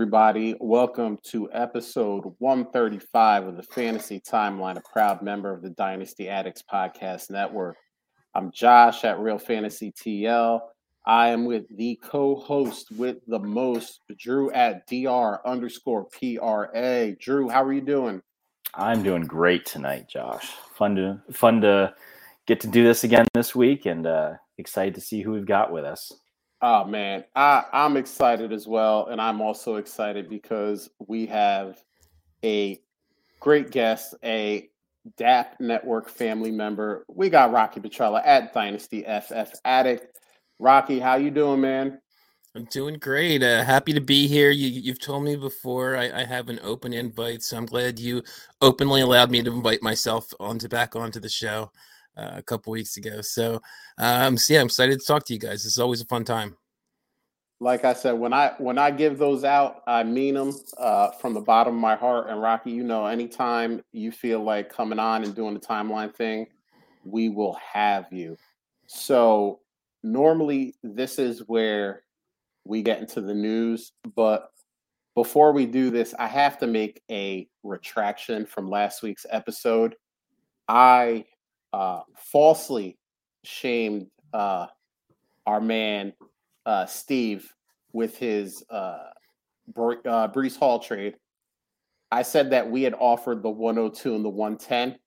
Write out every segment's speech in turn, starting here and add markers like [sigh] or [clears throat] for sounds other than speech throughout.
Everybody. Welcome to episode 135 of the Fantasy Timeline, a proud member of the Dynasty Addicts Podcast Network. I'm Josh at Real Fantasy TL. I am with the co-host with the most, Drew at DR underscore PRA. Drew, how are you doing? I'm doing great tonight, Josh. Fun to fun to get to do this again this week, and uh, excited to see who we've got with us. Oh man, I, I'm excited as well, and I'm also excited because we have a great guest, a DAP Network family member. We got Rocky Petrella at Dynasty FF Addict. Rocky, how you doing, man? I'm doing great. Uh, happy to be here. You, have told me before I, I, have an open invite, so I'm glad you openly allowed me to invite myself onto back onto the show uh, a couple weeks ago. So, um, so yeah, I'm excited to talk to you guys. It's always a fun time. Like I said, when I when I give those out, I mean them uh, from the bottom of my heart. And Rocky, you know, anytime you feel like coming on and doing the timeline thing, we will have you. So normally this is where we get into the news, but before we do this, I have to make a retraction from last week's episode. I uh, falsely shamed uh, our man uh, Steve with his uh, uh, Breece Hall trade. I said that we had offered the 102 and the 110.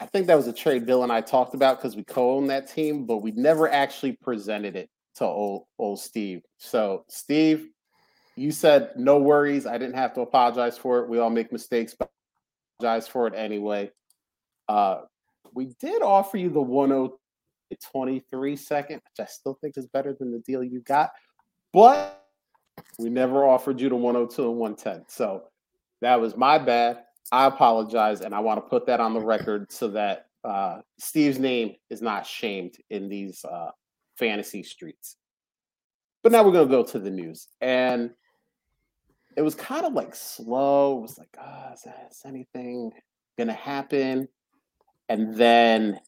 I think that was a trade Bill and I talked about because we co-owned that team, but we never actually presented it to old old Steve. So Steve, you said no worries. I didn't have to apologize for it. We all make mistakes, but apologize for it anyway. Uh, we did offer you the 103 second, which I still think is better than the deal you got, but we never offered you the 102 and 110. So that was my bad. I apologize, and I want to put that on the record so that uh, Steve's name is not shamed in these uh, fantasy streets. But now we're going to go to the news, and it was kind of like slow. It was like, oh, is, that, is anything going to happen? And then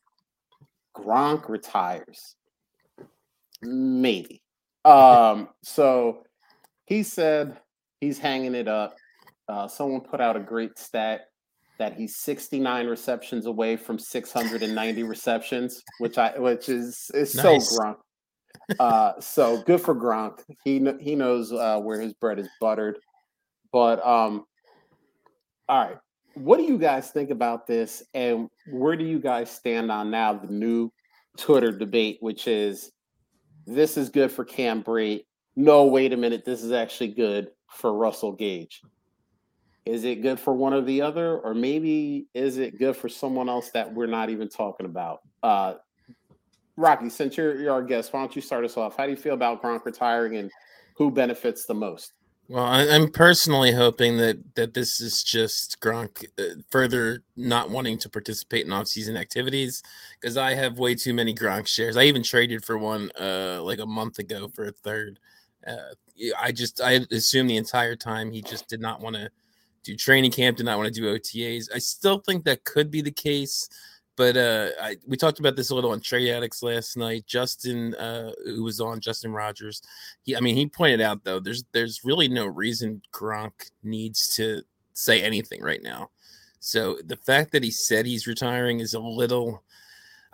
Gronk retires. Maybe. Um, so he said he's hanging it up. Uh, someone put out a great stat that he's 69 receptions away from 690 [laughs] receptions, which I which is is nice. so Gronk. Uh, so good for Gronk. He he knows uh, where his bread is buttered. But um, all right, what do you guys think about this and where do you guys stand on now the new twitter debate which is this is good for cam no wait a minute this is actually good for russell gage. Is it good for one or the other or maybe is it good for someone else that we're not even talking about? Uh rocky since you're, you're our guest why don't you start us off? How do you feel about gronk retiring and who benefits the most well, I'm personally hoping that that this is just Gronk uh, further not wanting to participate in off-season activities because I have way too many Gronk shares. I even traded for one uh, like a month ago for a third. Uh, I just I assume the entire time he just did not want to do training camp, did not want to do OTAs. I still think that could be the case. But uh, I, we talked about this a little on Trey Addicts last night. Justin, uh, who was on Justin Rogers, he, I mean, he pointed out though, there's there's really no reason Gronk needs to say anything right now. So the fact that he said he's retiring is a little.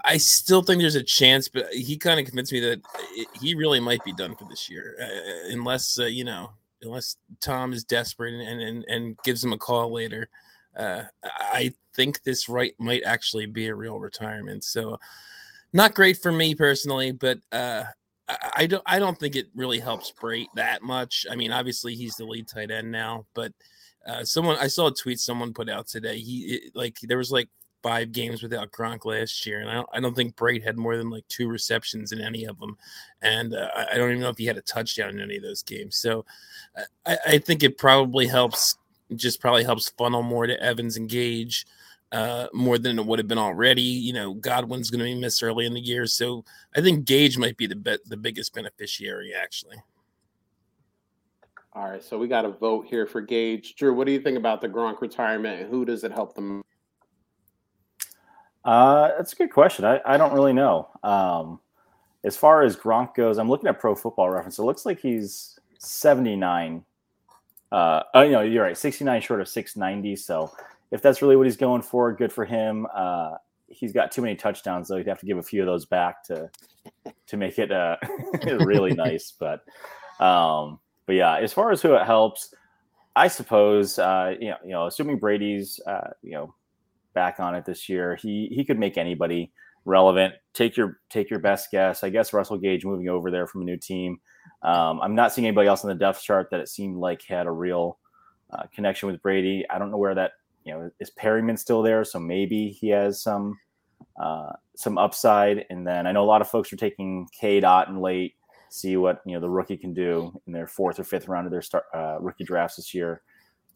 I still think there's a chance, but he kind of convinced me that it, he really might be done for this year, uh, unless uh, you know, unless Tom is desperate and, and and gives him a call later uh, I think this right might actually be a real retirement. So, not great for me personally, but uh, I, don't I don't think it really helps Brate that much. I mean, obviously he's the lead tight end now, but uh, someone I saw a tweet someone put out today. He it, like there was like five games without Gronk last year, and I don't, I don't think Brate had more than like two receptions in any of them, and uh, I don't even know if he had a touchdown in any of those games. So uh, I, I think it probably helps just probably helps funnel more to Evans and Gage uh, more than it would have been already. You know, Godwin's going to be missed early in the year, so I think Gage might be the be- the biggest beneficiary actually. All right, so we got a vote here for Gage. Drew, what do you think about the Gronk retirement, and who does it help them? Uh, that's a good question. I, I don't really know. Um, as far as Gronk goes, I'm looking at Pro Football Reference. It looks like he's 79. Uh, oh, you know, you're right, 69 short of 690. So if that's really what he's going for, good for him. Uh, he's got too many touchdowns, though. He'd have to give a few of those back to to make it uh, [laughs] really [laughs] nice. But um, but yeah, as far as who it helps, I suppose uh, you know, you know, assuming Brady's uh, you know back on it this year, he he could make anybody relevant. Take your take your best guess. I guess Russell Gage moving over there from a new team. Um, I'm not seeing anybody else on the depth chart that it seemed like had a real uh, connection with Brady. I don't know where that you know is Perriman still there, so maybe he has some uh, some upside. And then I know a lot of folks are taking Cade Otton late, see what you know the rookie can do in their fourth or fifth round of their start uh, rookie drafts this year.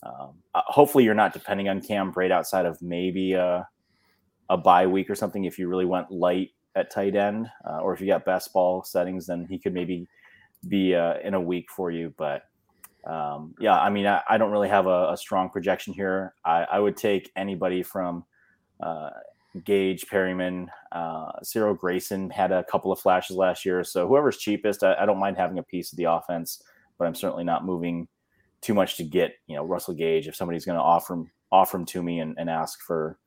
Um, uh, hopefully, you're not depending on Cam Brate outside of maybe a, a bye week or something. If you really went light at tight end, uh, or if you got best ball settings, then he could maybe be uh, in a week for you. But um, yeah, I mean, I, I don't really have a, a strong projection here. I, I, would take anybody from uh, Gage, Perriman, uh, Cyril Grayson had a couple of flashes last year. So whoever's cheapest, I, I, don't mind having a piece of the offense, but I'm certainly not moving too much to get you know Russell Gage if somebody's going to offer him offer him to me and, and ask for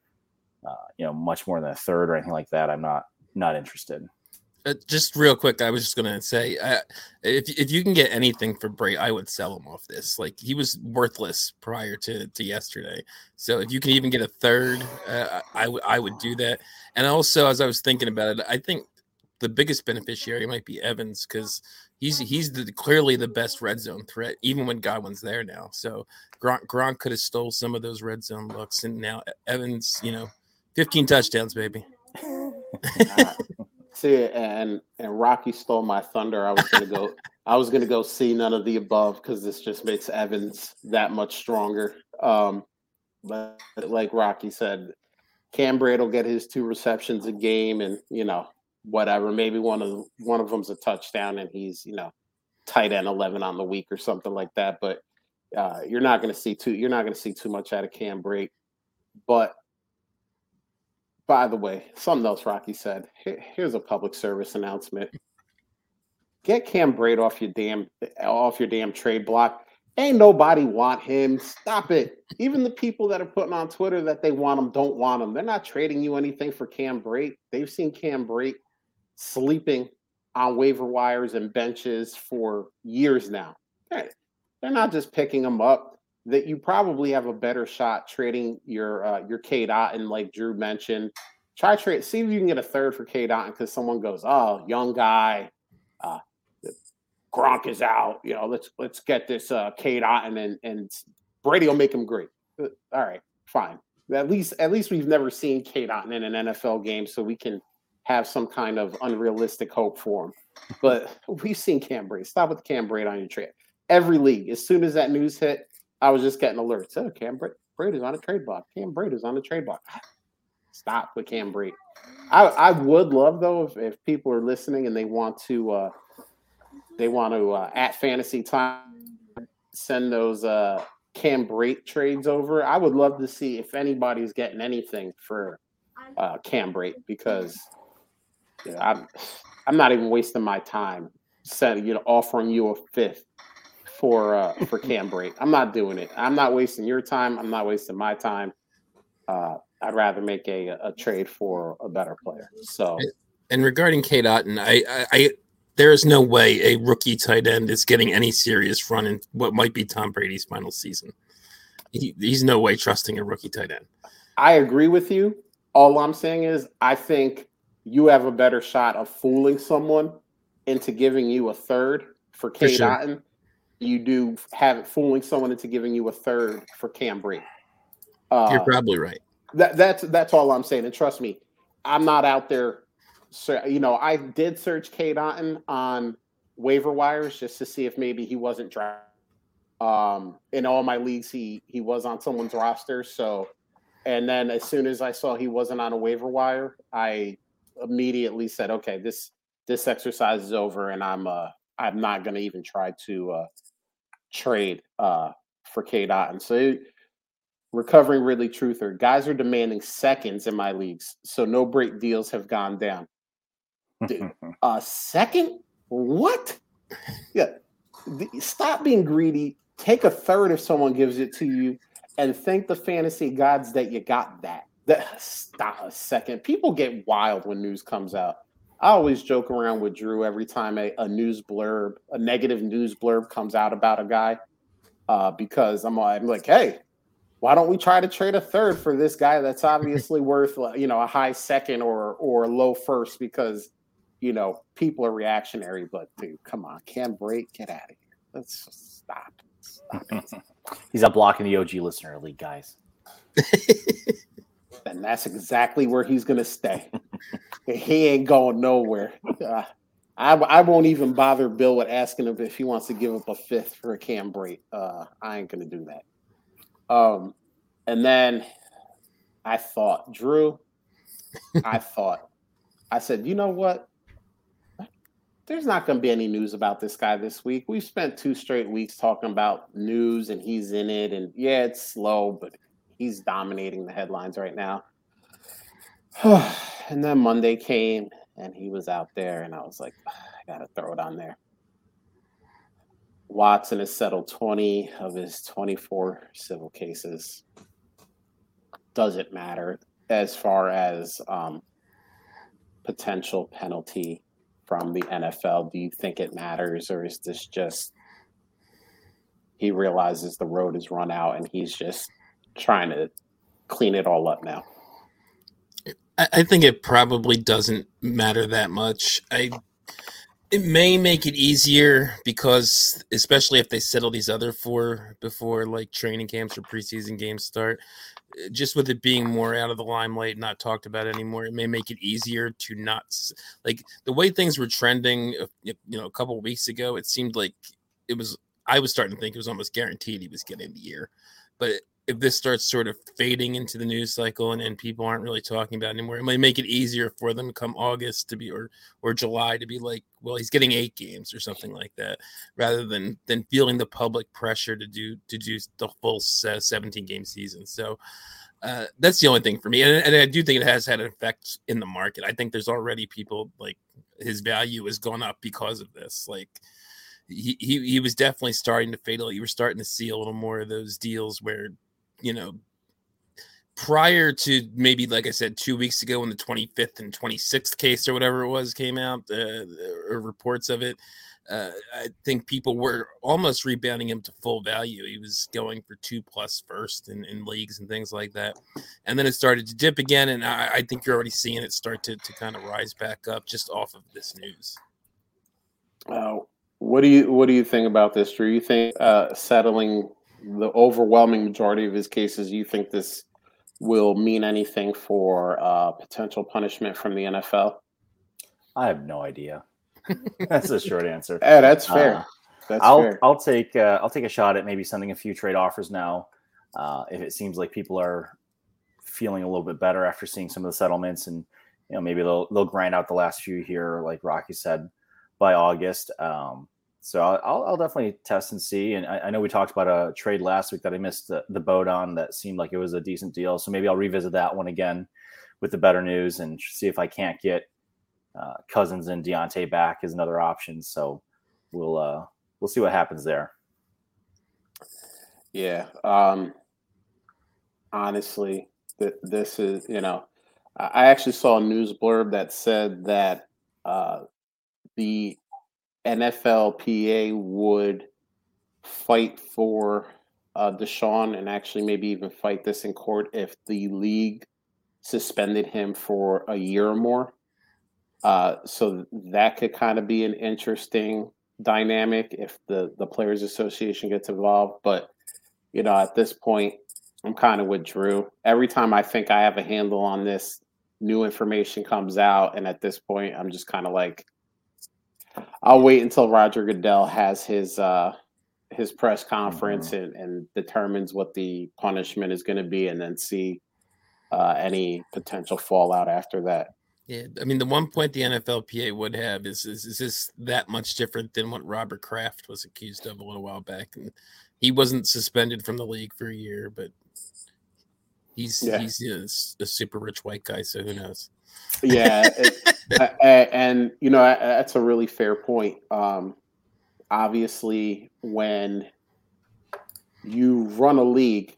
uh, you know much more than a third or anything like that. I'm not not interested. Uh, just real quick, I was just gonna say, uh, if if you can get anything for Brate, I would sell him off this. Like he was worthless prior to to yesterday. So if you can even get a third, uh, I would I would do that. And also, as I was thinking about it, I think the biggest beneficiary might be Evans because he's he's the, clearly the best red zone threat, even when Godwin's there now. So Gronk, Gronk could have stole some of those red zone looks, and now Evans, you know, 15 touchdowns, baby. [laughs] See, and and Rocky stole my thunder. I was gonna go. I was gonna go see none of the above because this just makes Evans that much stronger. Um, but like Rocky said, Cam Brate will get his two receptions a game, and you know whatever. Maybe one of one of them's a touchdown, and he's you know tight end eleven on the week or something like that. But uh, you're not to see too. You're not to see too much out of Cam. But by the way, something else Rocky said. here's a public service announcement. Get Cam Brate off your damn off your damn trade block. Ain't nobody want him. Stop it. Even the people that are putting on Twitter that they want him don't want him. They're not trading you anything for Cam Brate. They've seen Cam Brate sleeping on waiver wires and benches for years now. They're not just picking him up that you probably have a better shot trading your uh, your Cade Otton like Drew mentioned. Try trade, see if you can get a third for K dot because someone goes, "Oh, young guy, uh, Gronk is out. You know, let's let's get this uh, Cade Otton and then and Brady will make him great." Uh, all right, fine. At least at least we've never seen K dot in an NFL game, so we can have some kind of unrealistic hope for him. But [laughs] we've seen Cam Brate. Stop with Cam Brate on your trade. Every league, as soon as that news hit, I was just getting alerts. Oh, Cam Bra- Brate's on a trade block. Cam Brate's on a trade block. [sighs] Stop with Cam Brate. I, I would love though if, if people are listening and they want to uh, they want to uh, at fantasy time send those uh, Cam Brate trades over. I would love to see if anybody's getting anything for uh, Cam Brate because you know, I'm I'm not even wasting my time sending you know offering you a fifth for uh, for Cam Brate. I'm not doing it. I'm not wasting your time. I'm not wasting my time. Uh, I'd rather make a, a trade for a better player. So, and regarding Cade Otton, I, I, I there is no way a rookie tight end is getting any serious run in what might be Tom Brady's final season. He, he's no way trusting a rookie tight end. I agree with you. All I'm saying is, I think you have a better shot of fooling someone into giving you a third for Cade sure. Otton you do have it fooling someone into giving you a third for Cam. Uh, You're probably right. That, that's that's all I'm saying. And trust me, I'm not out there. So you know, I did search Cade Otton on waiver wires just to see if maybe he wasn't drafted. Um, in all my leagues, he he was on someone's roster. So, and then as soon as I saw he wasn't on a waiver wire, I immediately said, okay, this this exercise is over, and I'm uh I'm not going to even try to uh trade uh, for Cade Otton. So recovering Ridley Truther, guys are demanding seconds in my leagues, so no Brate deals have gone down. Dude, [laughs] a second? What? Yeah, stop being greedy. Take a third if someone gives it to you, and thank the fantasy gods that you got that. That stop a second. People get wild when news comes out. I always joke around with Drew every time a, a news blurb, a negative news blurb comes out about a guy, uh, because I'm, I'm like, hey, why don't we try to trade a third for this guy that's [laughs] obviously worth you know a high second or or low first because you know people are reactionary but dude come on Cam Brate, get out of here. Let's stop, stop [laughs] he's up blocking the og listener league guys [laughs] and that's exactly where he's gonna stay [laughs] he ain't going nowhere uh, I, I won't even bother Bill with asking him if he wants to give up a fifth for a Cam Brate. Uh, I ain't gonna do that. Um, and then I thought, Drew, I [laughs] thought, I said, you know what? There's not going to be any news about this guy this week. We've spent two straight weeks talking about news and he's in it. And yeah, it's slow, but he's dominating the headlines right now. [sighs] and then Monday came and he was out there, and I was like, I got to throw it on there. Watson has settled 20 of his 24 civil cases. Doesn't matter as far as um, potential penalty from the NFL. Do you think it matters, or is this just he realizes the road is run out and he's just trying to clean it all up now? I think it probably doesn't matter that much. I it may make it easier because, especially if they settle these other four before like training camps or preseason games start, just with it being more out of the limelight, not talked about anymore, it may make it easier to not like the way things were trending. Uh, you know, a couple weeks ago, it seemed like it was. I was starting to think it was almost guaranteed he was getting the year, but if this starts sort of fading into the news cycle and, and people aren't really talking about anymore, it might make it easier for them come August to be or or July to be like, well, he's getting eight games or something like that, rather than than feeling the public pressure to do to do the full 17 game season. So uh, that's the only thing for me, and, and I do think it has had an effect in the market. I think there's already people like his value has gone up because of this, like. He, he, he was definitely starting to fade. You were starting to see a little more of those deals where you know, prior to maybe like I said two weeks ago when the 25th and 26th case or whatever it was came out, uh, or reports of it, uh, I think people were almost rebounding him to full value. He was going for two plus first in, in leagues and things like that. And then it started to dip again. And I, I think you're already seeing it start to, to kind of rise back up just off of this news. Uh, what do you what do you think about this? Do you think uh, settling the overwhelming majority of his cases, you think this will mean anything for uh, potential punishment from the NFL? I have no idea. [laughs] that's a short answer. Yeah, that's fair. Uh, that's I'll fair. I'll take uh, I'll take a shot at maybe sending a few trade offers now. Uh, if it seems like people are feeling a little bit better after seeing some of the settlements, and you know maybe they'll they'll grind out the last few here, like Rocky said, by August. Um, so I'll, I'll definitely test and see. And I, I, know we talked about a trade last week that I missed the, the boat on that seemed like it was a decent deal. So maybe I'll revisit that one again with the better news and see if I can't get uh, Cousins and Diontae back as another option. So we'll uh, we'll see what happens there. Yeah. Um, honestly, th- this is you know, I actually saw a news blurb that said that uh, the NFLPA would fight for uh, Deshaun and actually maybe even fight this in court if the league suspended him for a year or more. Uh, so that could kind of be an interesting dynamic if the the players association gets involved. But you know, at this point, I'm kind of with Drew. Every time I think I have a handle on this, new information comes out, and at this point, I'm just kind of like, I'll wait until Roger Goodell has his uh, his press conference mm-hmm. and, and, determines what the punishment is going to be, and then see uh, any potential fallout after that. Yeah, I mean, the one point the NFLPA would have is, is is this that much different than what Robert Kraft was accused of a little while back, and he wasn't suspended from the league for a year, but he's yeah. he's know, a super rich white guy, so who knows? Yeah, it, and you know that's a really fair point. Um, obviously when you run a league,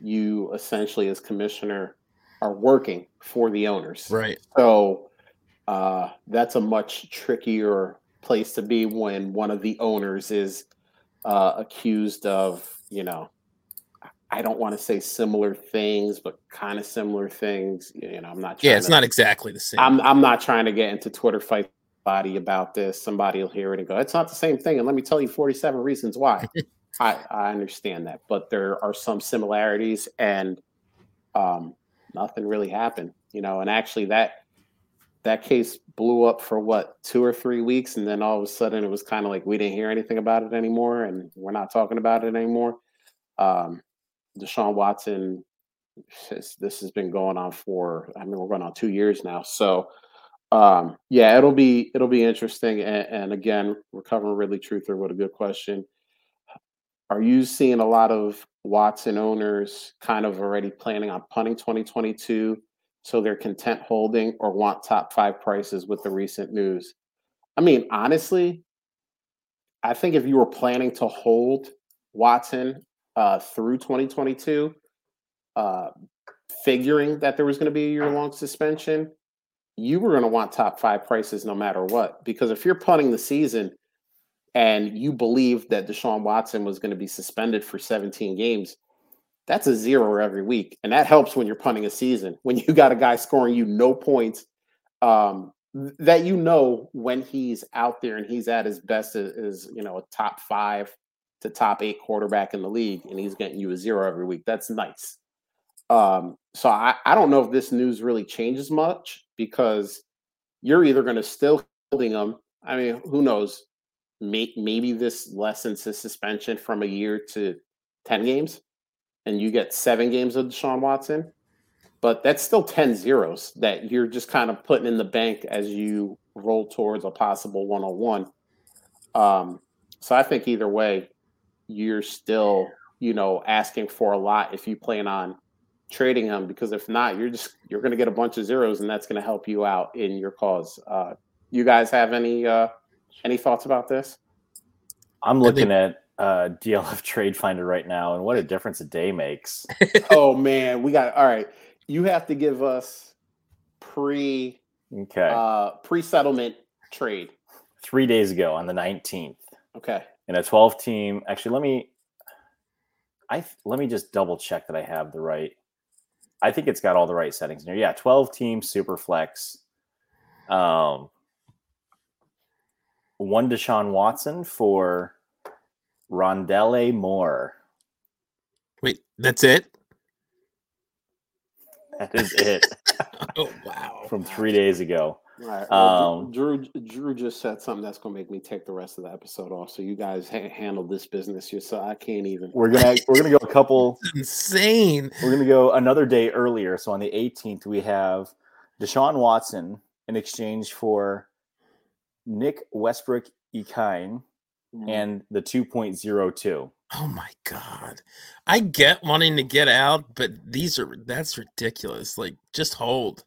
you essentially, as commissioner, are working for the owners. Right. So uh, that's a much trickier place to be when one of the owners is uh, accused of, you know, I don't want to say similar things, but kind of similar things. You know, I'm not. Yeah, it's to, not exactly the same. I'm I'm not trying to get into Twitter fight body about this. Somebody will hear it and go, "It's not the same thing." And let me tell you 47 reasons why. [laughs] I I understand that, but there are some similarities, and um, nothing really happened. You know, and actually that that case blew up for what two or three weeks, and then all of a sudden it was kind of like we didn't hear anything about it anymore, and we're not talking about it anymore. Um, Deshaun Watson, this, has been going on for I mean we're going on two years now, so um, yeah, it'll be it'll be interesting. And, and again, recovering Ridley Truther, what a good question. Are you seeing a lot of Watson owners kind of already planning on punting 2022 so they're content holding or want top five prices with the recent news? I mean, honestly, I think if you were planning to hold Watson uh, through 2022, uh, figuring that there was going to be a year long suspension, you were going to want top five prices no matter what. Because if you're punting the season and you believe that Deshaun Watson was going to be suspended for 17 games, that's a zero every week. And that helps when you're punting a season, when you got a guy scoring you no points. Um, that you know when he's out there and he's at his best is you know a top five to top eight quarterback in the league and he's getting you a zero every week. That's nice. Um, so I, I don't know if this news really changes much because you're either going to still holding him i mean who knows? May, maybe this lessens his suspension from a year to 10 games and you get seven games of deshaun watson but that's still 10 zeros that you're just kind of putting in the bank as you roll towards a possible 101 um, so i think either way you're still you know asking for a lot if you plan on trading him because if not you're just you're going to get a bunch of zeros and that's going to help you out in your cause. Uh, you guys have any uh, any thoughts about this? I'm looking at uh, dlf trade finder right now and what a difference a day makes. [laughs] Oh man we got all right you have to give us pre okay. uh pre-settlement trade. Three days ago on the 19th okay in a 12 team actually let me i let me just double check that i have the right i think it's got all the right settings in here yeah 12 team super flex um one deshaun watson for rondale moore Wait, that's it? that is it [laughs] Oh wow. from three days ago all right well, Um, drew drew just said something that's going to make me take the rest of the episode off so you guys ha- handle this business yourself i can't even we're gonna we're gonna go a couple [laughs] Insane. We're going to go another day earlier. So on the 18th, we have Deshaun Watson in exchange for Nick Westbrook Ekine and the 2.02. Oh my god. I get wanting to get out, but these are that's ridiculous. Like just hold.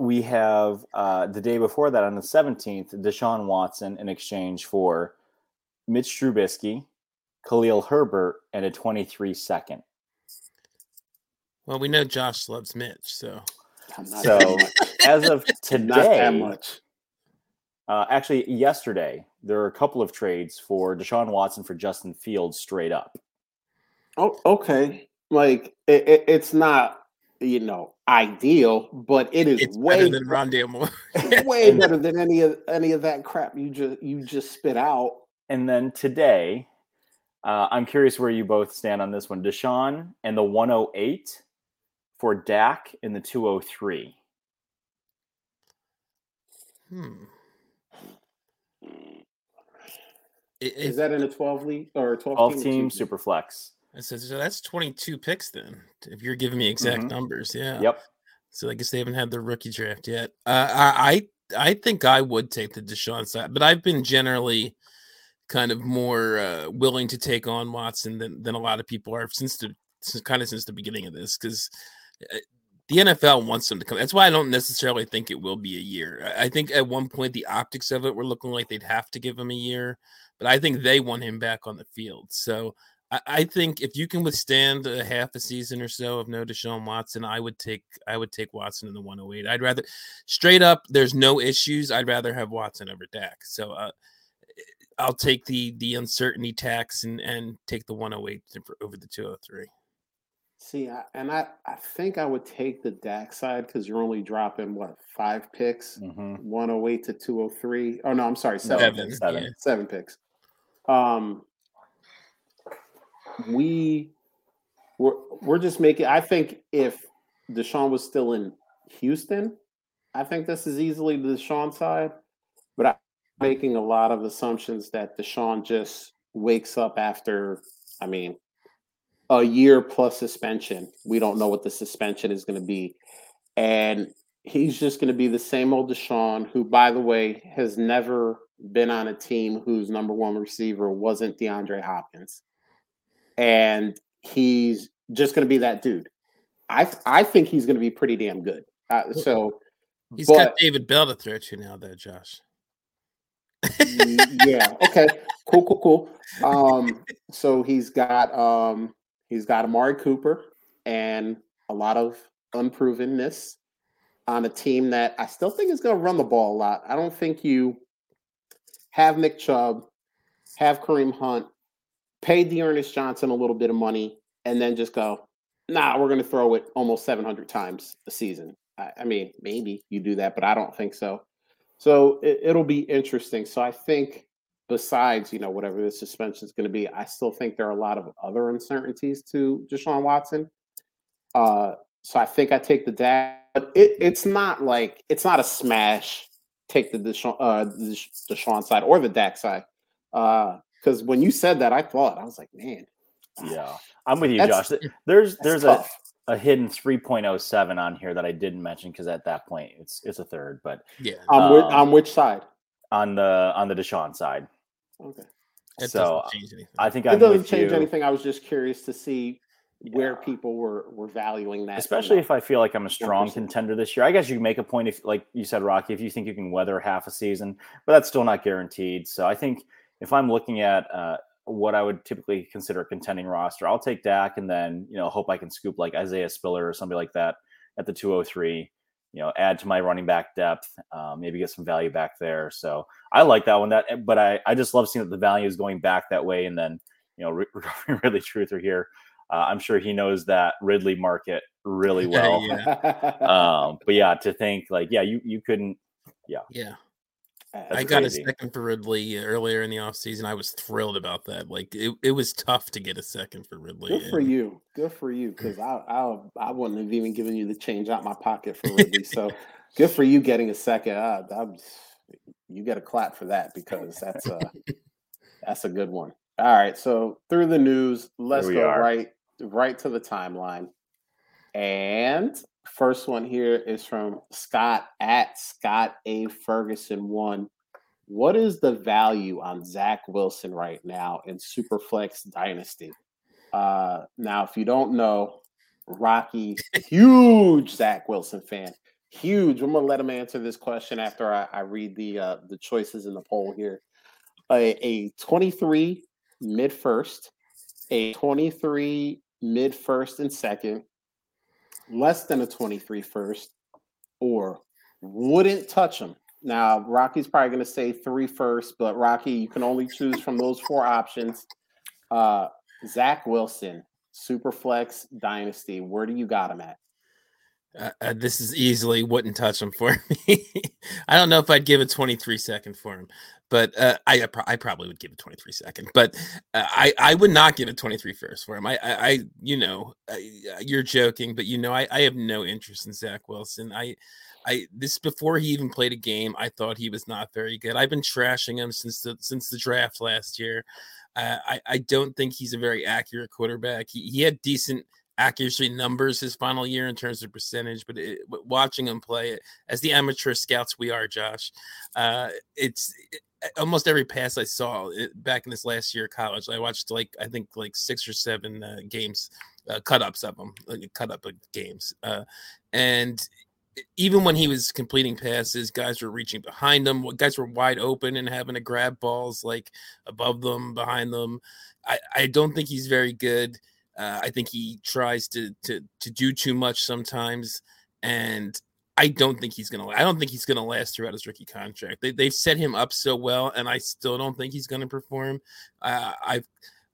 We have uh, the day before that on the 17th, Deshaun Watson in exchange for Mitch Trubisky, Khalil Herbert, and a 23 second. Well, we know Josh loves Mitch, so So as of [laughs] not that today, much Uh, actually, yesterday there were a couple of trades for Deshaun Watson for Justin Fields straight up. Oh, okay. Like it, it, it's not, you know, ideal, but it is it's way better than Rondale Moore. [laughs] way [laughs] better than any of any of that crap you just you just spit out. And then today, uh, I'm curious where you both stand on this one. Deshaun and the 108 for Dak in the 203. hmm. Is that in a twelve league or twelve, 12 team, team team? super flex. I said, so that's 22 picks then. If you're giving me exact Mhm. numbers, yeah. Yep. So I guess they haven't had the rookie draft yet. Uh, I I think I would take the Deshaun side, but I've been generally kind of more uh, willing to take on Watson than than a lot of people are since the since, kind of since the beginning of this because the NFL wants them to come. That's why I don't necessarily think it will be a year. I think at one point the optics of it were looking like they'd have to give him a year, but I think they want him back on the field. So I, I think if you can withstand a half a season or so of no Deshaun Watson, I would take I would take Watson in the 108. I'd rather straight up. There's no issues. I'd rather have Watson over Dak. So uh, I'll take the the uncertainty tax and and take the 108 over the 203. See, I, and I, I think I would take the Dak side because you're only dropping what five picks, Mhm. 108 to 203. Oh no, I'm sorry, seven, Seven, picks. Seven. yeah. Seven picks. Um, we we're we're just making. I think if Deshaun was still in Houston, I think this is easily the Deshaun side. But I'm making a lot of assumptions that Deshaun just wakes up after. I mean, a year plus suspension. We don't know what the suspension is going to be. And he's just going to be the same old Deshaun, who, by the way, has never been on a team whose number one receiver wasn't DeAndre Hopkins. And he's just going to be that dude. I I think he's going to be pretty damn good. Uh, so He's But- got David Bell to throw to now, though, Josh. Yeah okay cool cool cool um so he's got um he's got amari cooper and a lot of unprovenness on a team that i still think is going to run the ball a lot i don't think you have nick chubb have kareem hunt pay Ernest johnson a little bit of money and then just go nah we're going to throw it almost 700 times a season I, I mean maybe you do that but i don't think so so it, it'll be interesting. So I think besides, you know, whatever the suspension is going to be, I still think there are a lot of other uncertainties to Deshaun Watson. Uh, so I think I take the Dak, but it, it's not like it's not a smash. Take the Deshaun, uh, the Deshaun side or the Dak side. Because when you said that, I thought I was like, man, Yeah, I'm with you, That's- Josh. There's there's tough. a, a hidden 3.07 on here that I didn't mention because at that point it's it's a third, but Yeah, on, which, um, on which side? on the on the Deshaun side. Okay, that so doesn't change anything. I think it I'm doesn't with change you, anything. I was just curious to see where people were were valuing that, especially the- if I feel like I'm a strong 100%. contender this year. I guess you can make a point if, like you said, Rocky, if you think you can weather half a season, but that's still not guaranteed. So I think if I'm looking at uh, what I would typically consider a contending roster, I'll take Dak and then you know hope I can scoop like Isaiah Spiller or somebody like that at the 203. You know, add to my running back depth, um, maybe get some value back there. So I like that one. That, but I I just love seeing that the value is going back that way, and then you know, [laughs] recovering Ridley truther here. Uh, I'm sure he knows that Ridley market really [laughs] well. Yeah. um, but yeah, to think like, yeah, you you couldn't. Yeah. Yeah. That's I got crazy. a second for Ridley earlier in the offseason. I was thrilled about that. Like it, it was tough to get a second for Ridley. Good for and- you. Good for you. Because [laughs] I, I I wouldn't have even given you the change out my pocket for Ridley. [laughs] so good for you getting a second. Uh, I'm, you get a clap for that because that's a that's a good one. All right. So through the news, let's go are. right right to the timeline. And first one here is from Scott at Scott A Ferguson one. What is the value on Zach Wilson right now in Superflex Dynasty? Uh, now, if you don't know, Rocky, huge Zach Wilson fan, huge. I'm gonna let him answer this question after I, I read the uh, the choices in the poll here. A, a 23 mid first, a 23 mid first and second, less than a 23 first, or wouldn't touch him. Now, Rocky's probably going to say three first, but Rocky, you can only choose from those four options. Uh, Zach Wilson, Superflex Dynasty. Where do you got him at? Uh, this is easily wouldn't touch him for [laughs] me. I don't know if I'd give a 23 second for him, but uh, I I pro- I probably would give a 23 second. But uh, I I would not give a 23 first for him. I I, I you know uh, you're joking, but you know I I have no interest in Zach Wilson. I I this before he even played a game, I thought he was not very good. I've been trashing him since the since the draft last year. Uh, I I don't think he's a very accurate quarterback. He he had decent accuracy numbers his final year in terms of percentage, but it, watching him play as the amateur scouts we are, Josh, uh, it's it, almost every pass I saw it, back in this last year of college. I watched like I think like six or seven uh, games, uh, cut ups of them, like cut up games, uh, and even when he was completing passes, guys were reaching behind him. Guys were wide open and having to grab balls like above them, behind them. I, I don't think he's very good. Uh, I think he tries to to to do too much sometimes, and I don't think he's gonna. I don't think he's gonna last throughout his rookie contract. They, they've set him up so well, and I still don't think he's gonna perform. Uh, I've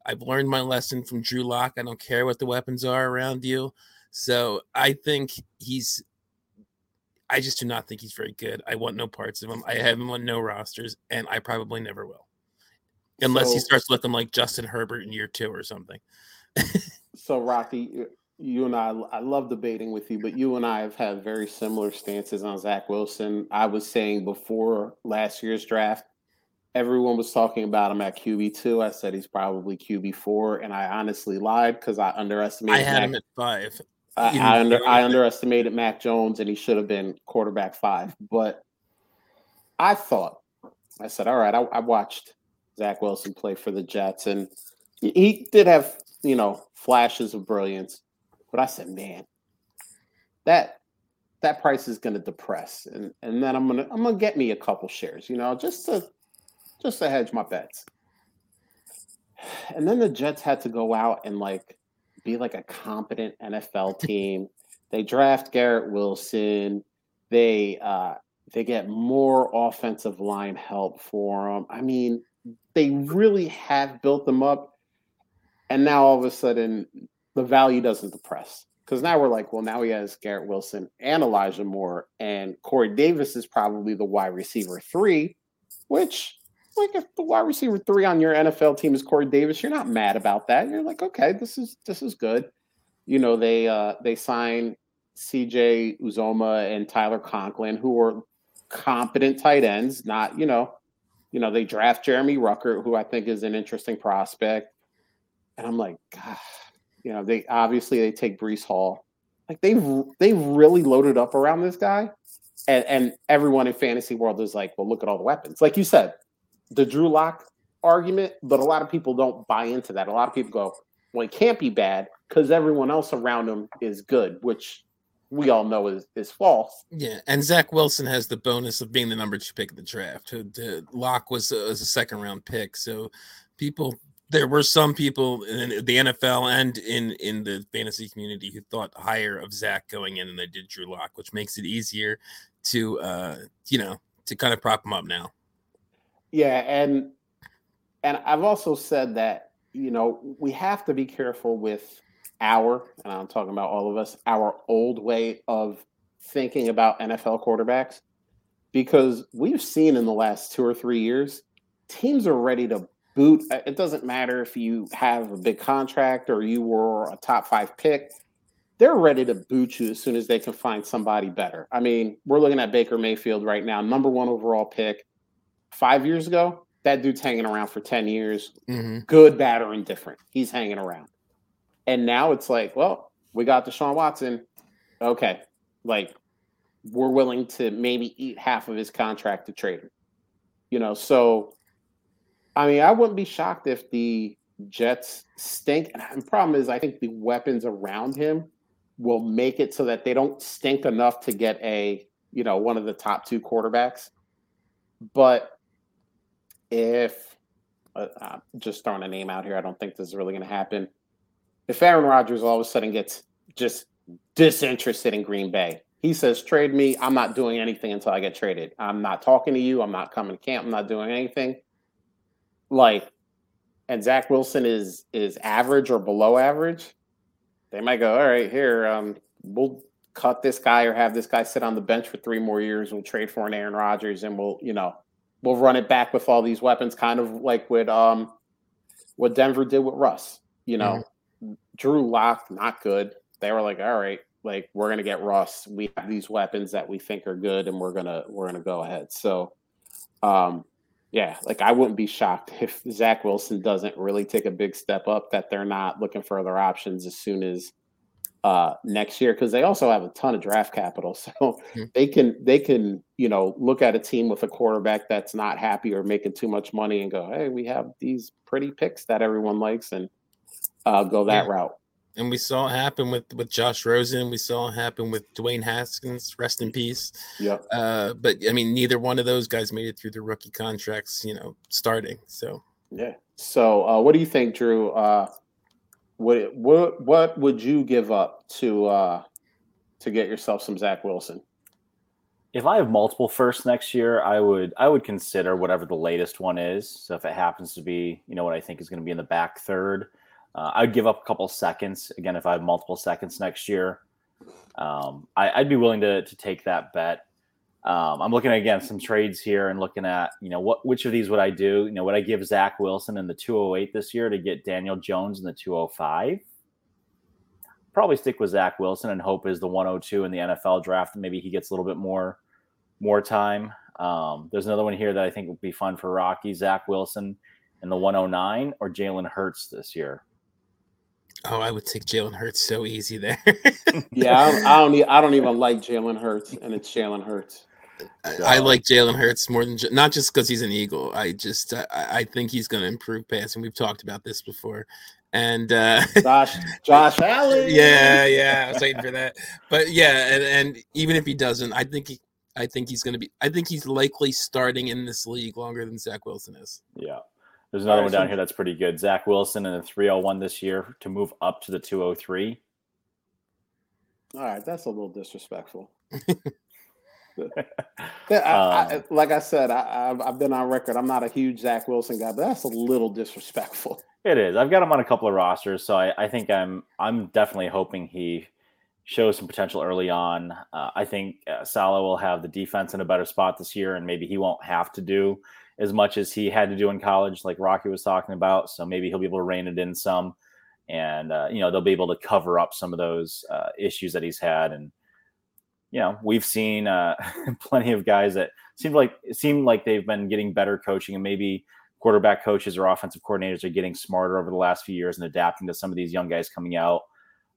I've learned my lesson from Drew Lock. I don't care what the weapons are around you. So I think he's I just do not think he's very good. I want no parts of him. I have him on no rosters, and I probably never will, unless so, he starts looking like Justin Herbert in year two or something. So Rocky, you and I, I love debating with you, but you and I have had very similar stances on Zach Wilson. I was saying before last year's draft, everyone was talking about him at QB two. I said he's probably QB four, and I honestly lied because I underestimated. I had Mac. him at five. I, I, under, I underestimated Mac Jones, and he should have been quarterback five. But I thought, I said, all right, I, I watched Zach Wilson play for the Jets, and he did have you know flashes of brilliance. But I said, man, that that price is going to depress, and and then I'm gonna I'm gonna get me a couple shares, you know, just to just to hedge my bets. And then the Jets had to go out and like be like a competent NFL [laughs] team. they draft Garrett Wilson. They uh, they get more offensive line help for them. I mean, they really have built them up. And now all of a sudden, the value doesn't depress because now we're like, well, now he has Garrett Wilson and Elijah Moore, and Corey Davis is probably the wide receiver three, which like if the wide receiver three on your NFL team is Corey Davis, you're not mad about that. You're like, okay, this is this is good. You know, they uh they sign CJ Uzomah and Tyler Conklin, who are competent tight ends, not, you know, you know, they draft Jeremy Ruckert, who I think is an interesting prospect. And I'm like, God, you know, they obviously they take Breece Hall. Like they've they've really loaded up around this guy. And, and everyone in fantasy world is like, well, look at all the weapons. Like you said, the Drew Lock argument, but a lot of people don't buy into that. A lot of people go, well, it can't be bad because everyone else around him is good, which we all know is, is false. Yeah, and Zach Wilson has the bonus of being the number two pick of the draft. Lock was a, was a second round pick, so people there were some people in the NFL and in in the fantasy community who thought higher of Zach going in than they did Drew Lock, which makes it easier to uh you know to kind of prop him up now. Yeah, and and I've also said that you know we have to be careful with our, and I'm talking about all of us, our old way of thinking about NFL quarterbacks, because we've seen in the last two or three years, teams are ready to boot. Uh, it doesn't matter if you have a big contract or you were a top five pick. They're ready to boot you as soon as they can find somebody better. I mean, we're looking at Baker Mayfield right now, number one overall pick five years ago, that dude's hanging around for 10 years, mm-hmm. good, bad, or indifferent. He's hanging around. And now it's like, well, we got Deshaun Watson. Okay. Like, we're willing to maybe eat half of his contract to trade him. You know, so I mean, I wouldn't be shocked if the Jets stink. And the problem is, I think the weapons around him will make it so that they don't stink enough to get a, you know, one of the top two quarterbacks. But if uh, I'm just throwing a name out here, I don't think this is really going to happen. If Aaron Rodgers all of a sudden gets just disinterested in Green Bay, he says, "Trade me. I'm not doing anything until I get traded. I'm not talking to you. I'm not coming to camp. I'm not doing anything." Like, and Zach Wilson is is average or below average. They might go, "All right, here, um, we'll cut this guy or have this guy sit on the bench for three more years. We'll trade for an Aaron Rodgers, and we'll, you know." we'll run it back with all these weapons, kind of like with um what Denver did with Russ. You know, mm-hmm. Drew Lock, not good. They were like, all right, like we're gonna get Russ. We have these weapons that we think are good, and we're gonna we're gonna go ahead. So, um, yeah, like I wouldn't be shocked [laughs] if Zach Wilson doesn't really take a big step up. That they're not looking for other options as soon as uh, next year because they also have a ton of draft capital, [laughs] so mm-hmm. they can they can you know look at a team with a quarterback that's not happy or making too much money and go, hey, we have these pretty picks that everyone likes and uh, go that yeah. route. And we saw it happen with with Josh Rosen. We saw it happen with Dwayne Haskins. Rest in peace. Yeah. Uh, but I mean, neither one of those guys made it through the rookie contracts. You know, starting. So Yeah. So, uh, what do you think, Drew? Uh, what what what would you give up to uh, to get yourself some Zach Wilson? if I have multiple firsts next year, I would I would consider whatever the latest one is. So if it happens to be, you know, what I think is going to be in the back third, uh, I'd give up a couple seconds. Again, if I have multiple seconds next year, um, I, would be willing to to take that bet. Um, I'm looking at again some trades here and looking at you know what which of these would I do? You know, would I give Zach Wilson in the 208 this year to get Daniel Jones in the 205? Probably stick with Zach Wilson and hope is the 102 in the NFL draft. Maybe he gets a little bit more more time. Um, there's another one here that I think would be fun for Rocky, Zach Wilson in the 109 or Jalen Hurts this year. Oh, I would take Jalen Hurts so easy there. yeah, I don't, I don't, I don't even [laughs] like Jalen Hurts, and it's Jalen Hurts. I, I like Jalen Hurts more than not just because he's an Eagle. I just I, I think he's going to improve passing. We've talked about this before, and uh, Josh Josh Allen. [laughs] Yeah, yeah, I was waiting for that. But yeah, and, and even if he doesn't, I think he, I think he's going to be. I think he's likely starting in this league longer than Zach Wilson is. Yeah. There's another right, one down so, here that's pretty good. Zach Wilson in the 301 this year to move up to the 203. All right, that's a little disrespectful. [laughs] I, I, um, like I said, I, have been on record. I'm not a huge Zach Wilson guy, but that's a little disrespectful. [laughs] It is. I've got him on a couple of rosters, so I, I think I'm I'm definitely hoping he shows some potential early on. Uh, I think uh, Saleh will have the defense in a better spot this year, and maybe he won't have to do as much as he had to do in college, like Rocky was talking about. So maybe he'll be able to rein it in some, and uh, you know they'll be able to cover up some of those uh, issues that he's had. And you know we've seen uh, [laughs] plenty of guys that seem like it seemed like they've been getting better coaching, and maybe quarterback coaches or offensive coordinators are getting smarter over the last few years and adapting to some of these young guys coming out.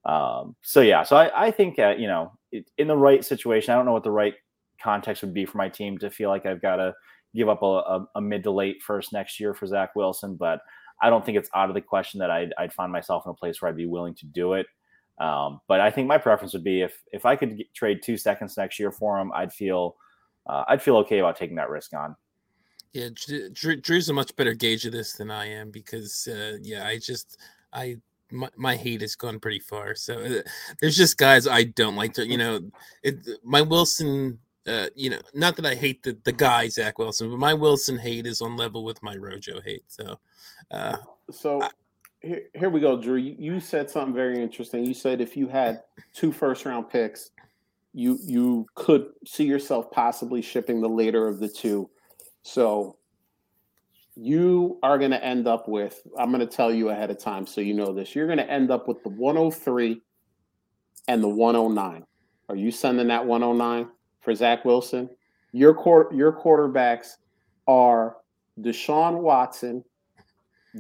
Um, so yeah, so I, I think uh, you know in the right situation, I don't know what the right context would be for my team to feel like I've got to give up a, a, a, mid to late first next year for Zach Wilson, but I don't think it's out of the question that I'd, I'd find myself in a place where I'd be willing to do it. Um, but I think my preference would be if if I could get, trade two seconds next year for him, I'd feel uh, I'd feel okay about taking that risk on. Yeah, Drew, Drew's a much better gauge of this than I am because uh, yeah, I just I my, my hate has gone pretty far. So uh, there's just guys I don't like to, you know, it, my Wilson, uh, you know, not that I hate the, the guy Zach Wilson, but my Wilson hate is on level with my Rojo hate. So, uh, so I, here, here we go, Drew. You, you said something very interesting. You said if you had two first round picks, you you could see yourself possibly shipping the later of the two. So you are going to end up with, I'm going to tell you ahead of time so you know this. You're going to end up with the 103 and the 109. Are you sending that 109 for Zach Wilson? Your court, your quarterbacks are Deshaun Watson,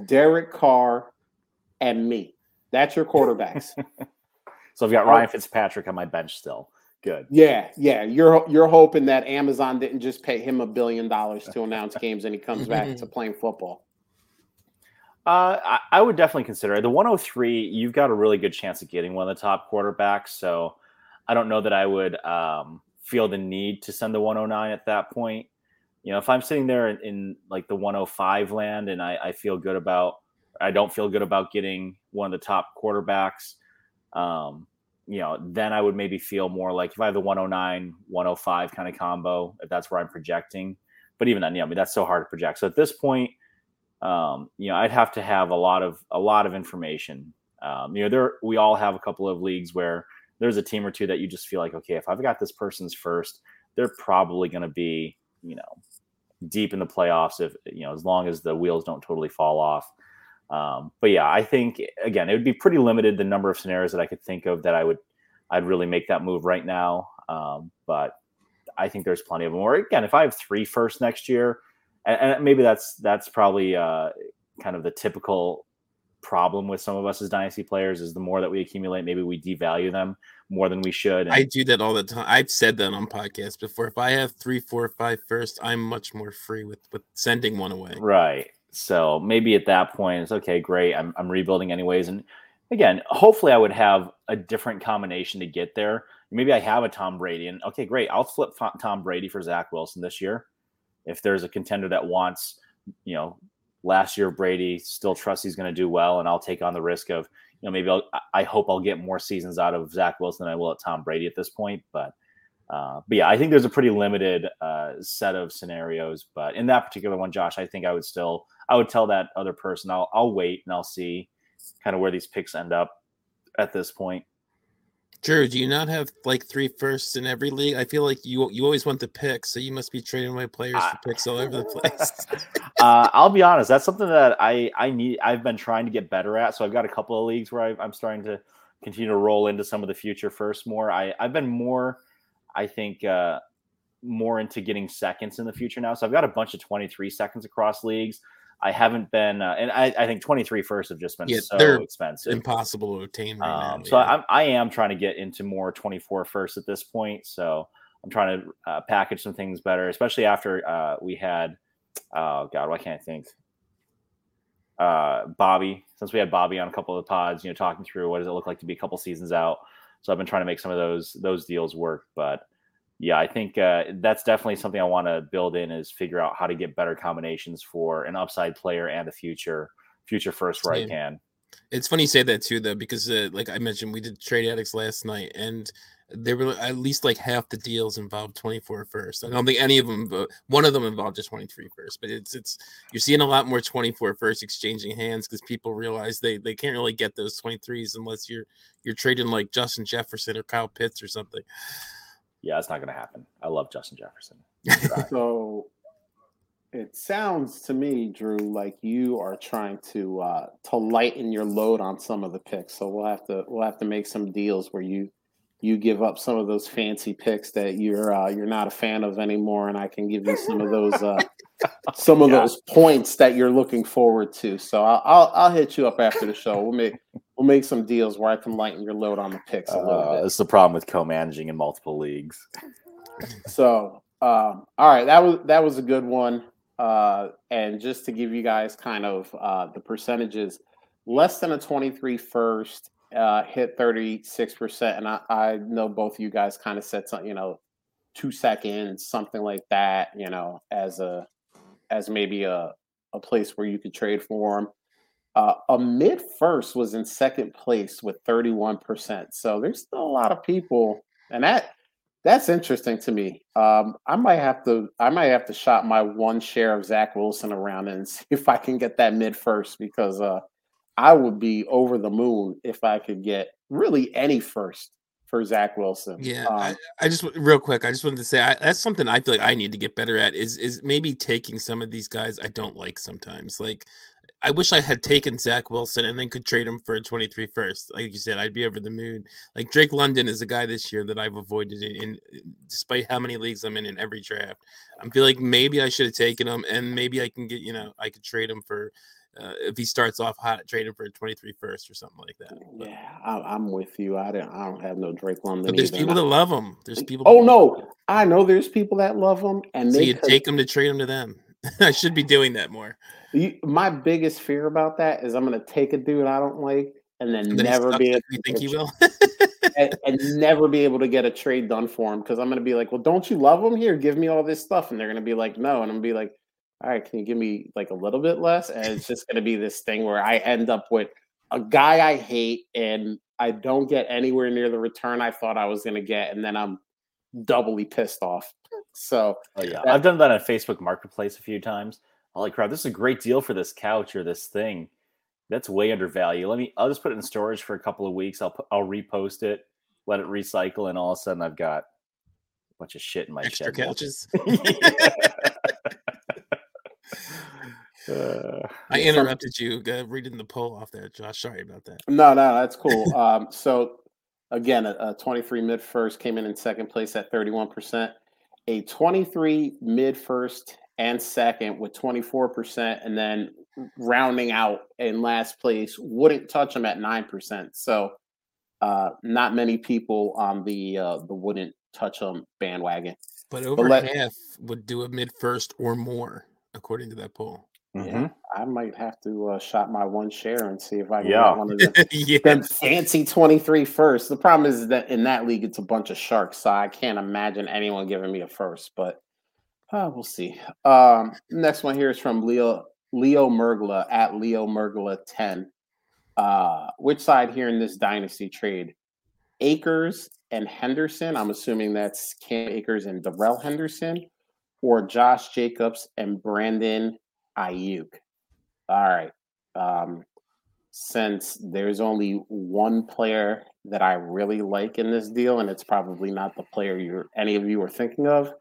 Derek Carr, and me. That's your quarterbacks. [laughs] so I've got Ryan Fitzpatrick on my bench still. Good. Yeah, yeah. You're you're hoping that Amazon didn't just pay him a billion dollars to announce [laughs] games and he comes back to [laughs] playing football. Uh, I, I, would definitely consider it. The 103, you've got a really good chance of getting one of the top quarterbacks. So I don't know that I would um, feel the need to send the 109 at that point. You know, if I'm sitting there in, in like the 105 land and I, I, feel good about, I don't feel good about getting one of the top quarterbacks. Um, you know, then I would maybe feel more like if I have the 109, 105 kind of combo, if that's where I'm projecting. But even then, yeah, I mean that's so hard to project. So at this point, um, you know, I'd have to have a lot of a lot of information. Um, you know, there we all have a couple of leagues where there's a team or two that you just feel like, okay, if I've got this person's first, they're probably going to be, you know, deep in the playoffs if you know as long as the wheels don't totally fall off. Um, but yeah, I think again, it would be pretty limited the number of scenarios that I could think of that I would I'd really make that move right now. Um, but I think there's plenty of them. Or again, if I have three first next year, and, and maybe that's that's probably uh, kind of the typical problem with some of us as dynasty players is the more that we accumulate, maybe we devalue them more than we should. And I do that all the time. I've said that on podcasts before. If I have three, four, five first, I'm much more free with with sending one away. Right. So maybe at that point it's okay, great. I'm I'm rebuilding anyways. And again, hopefully I would have a different combination to get there. Maybe I have a Tom Brady, and okay, great. I'll flip Tom Brady for Zach Wilson this year. If there's a contender that wants, you know, last year Brady still trusts he's going to do well, and I'll take on the risk of, you know, maybe I'll, I hope I'll get more seasons out of Zach Wilson than I will at Tom Brady at this point. But, uh, but yeah, I think there's a pretty limited uh, set of scenarios. But in that particular one, Josh, I think I would still, I would tell that other person, I'll, I'll wait and I'll see kind of where these picks end up at this point. Drew, do you not have like three firsts in every league? I feel like you you always want the picks, so you must be trading away players uh, for picks all over the place. [laughs] uh, I'll be honest, that's something that I I need. I've been trying to get better at. So I've got a couple of leagues where I, am starting to continue to roll into some of the future first more. I I've been more, I think, uh, more into getting seconds in the future now. So I've got a bunch of 23 seconds across leagues. I haven't been, uh, and I, I think 23 first have just been yeah, so expensive, impossible to obtain. Right um, now, so I'm, I am trying to get into more 24 first at this point. So I'm trying to uh, package some things better, especially after uh, we had, oh God, why can't I think? Uh, Bobby, since we had Bobby on a couple of the pods, you know, talking through what does it look like to be a couple seasons out. So I've been trying to make some of those those deals work, but yeah, I think uh, that's definitely something I want to build in is figure out how to get better combinations for an upside player and a future future first where I can. It's funny you say that too, though, because uh, like I mentioned, we did trade addicts last night, and there were at least like half the deals involved 24 first. I don't think any of them, but one of them involved just 23 first. But it's it's you're seeing a lot more 24 first exchanging hands because people realize they they can't really get those 23s unless you're you're trading like Justin Jefferson or Kyle Pitts or something yeah, it's not going to happen. I love Justin Jefferson. [laughs] so it sounds to me, Drew, like you are trying to uh, to lighten your load on some of the picks. So we'll have to we'll have to make some deals where you you give up some of those fancy picks that you're uh, you're not a fan of anymore, and I can give you some of those uh, some of yeah. those points that you're looking forward to. So I'll, I'll, I'll hit you up after the show. We'll make we'll make some deals where I can lighten your load on the picks a little uh, bit. It's the problem with co-managing in multiple leagues. so um, all right, that was that was a good one. Uh, and just to give you guys kind of uh, the percentages, less than a 23 first uh, hit 36%. And I, I know both of you guys kind of said something, you know, two seconds, something like that, you know, as a as maybe a, a place where you could trade for him. Uh, a mid first was in second place with 31%. So there's still a lot of people, and that that's interesting to me. Um, I might have to I might have to shop my one share of Zach Wilson around and [laughs] see if I can get that mid first because uh, I would be over the moon if I could get really any first for Zach Wilson. Yeah, um, I, I, just real quick, I just wanted to say I, that's something I feel like I need to get better at is is maybe taking some of these guys I don't like sometimes. Like I wish I had taken Zach Wilson and then could trade him for a 23 first. Like you said, I'd be over the moon. Like Drake London is a guy this year that I've avoided in, in despite how many leagues I'm in in every draft. I feel like maybe I should have taken him and maybe I can get, you know, I could trade him for uh, if he starts off hot, trade him for a 23 first or something like that. But, yeah, I, am with you. I don't, I don't have no Drake London. But there's either. people that love him. There's people. Oh no, I know there's people that love him, and so they you could, take them to trade them to them. [laughs] I should be doing that more. You, my biggest fear about that is I'm going to take a dude I don't like, and then, and then never be able. You think you will? [laughs] and, and, never be able to get a trade done for him because I'm going to be like, well, don't you love him? Here, give me all this stuff, and they're going to be like, no, and I'm going to be like, all right, can you give me like a little bit less? And it's just going to be this thing where I end up with a guy I hate and I don't get anywhere near the return I thought I was going to get. And then I'm doubly pissed off. So, oh, yeah, I've done that on Facebook Marketplace a few times. Holy crap, this is a great deal for this couch or this thing. That's way undervalued. Let me, I'll just put it in storage for a couple of weeks. I'll, I'll repost it, let it recycle, and all of a sudden I've got a bunch of shit in my Extra shed. couches. [laughs] [laughs] [laughs] Uh, I interrupted you uh, reading the poll off there, Josh. Sorry about that. No, no, that's cool. um, so again, a, a 23 mid first came in in second place at 31%. A 23 mid first and second with 24%, and then rounding out in last place wouldn't touch them at 9%. So uh, not many people on the uh, the wouldn't touch them bandwagon. But over but let, half would do a mid first or more, according to that poll. Yeah, I might have to uh, shop my one share and see if I can Yeah. get one of [laughs] them, yeah. them fancy 23 first. The problem is that in that league, it's a bunch of sharks, so I can't imagine anyone giving me a first, but uh, we'll see. Um, next one here is from Leo Leo Mergla at Leo Mergla 10. Uh, which side here in this dynasty trade? Akers and Henderson. I'm assuming that's Cam Akers and Darrell Henderson, or Josh Jacobs and Brandon Aiyuk. All right. Um, since there's only one player that I really like in this deal, and it's probably not the player you're any of you are thinking of,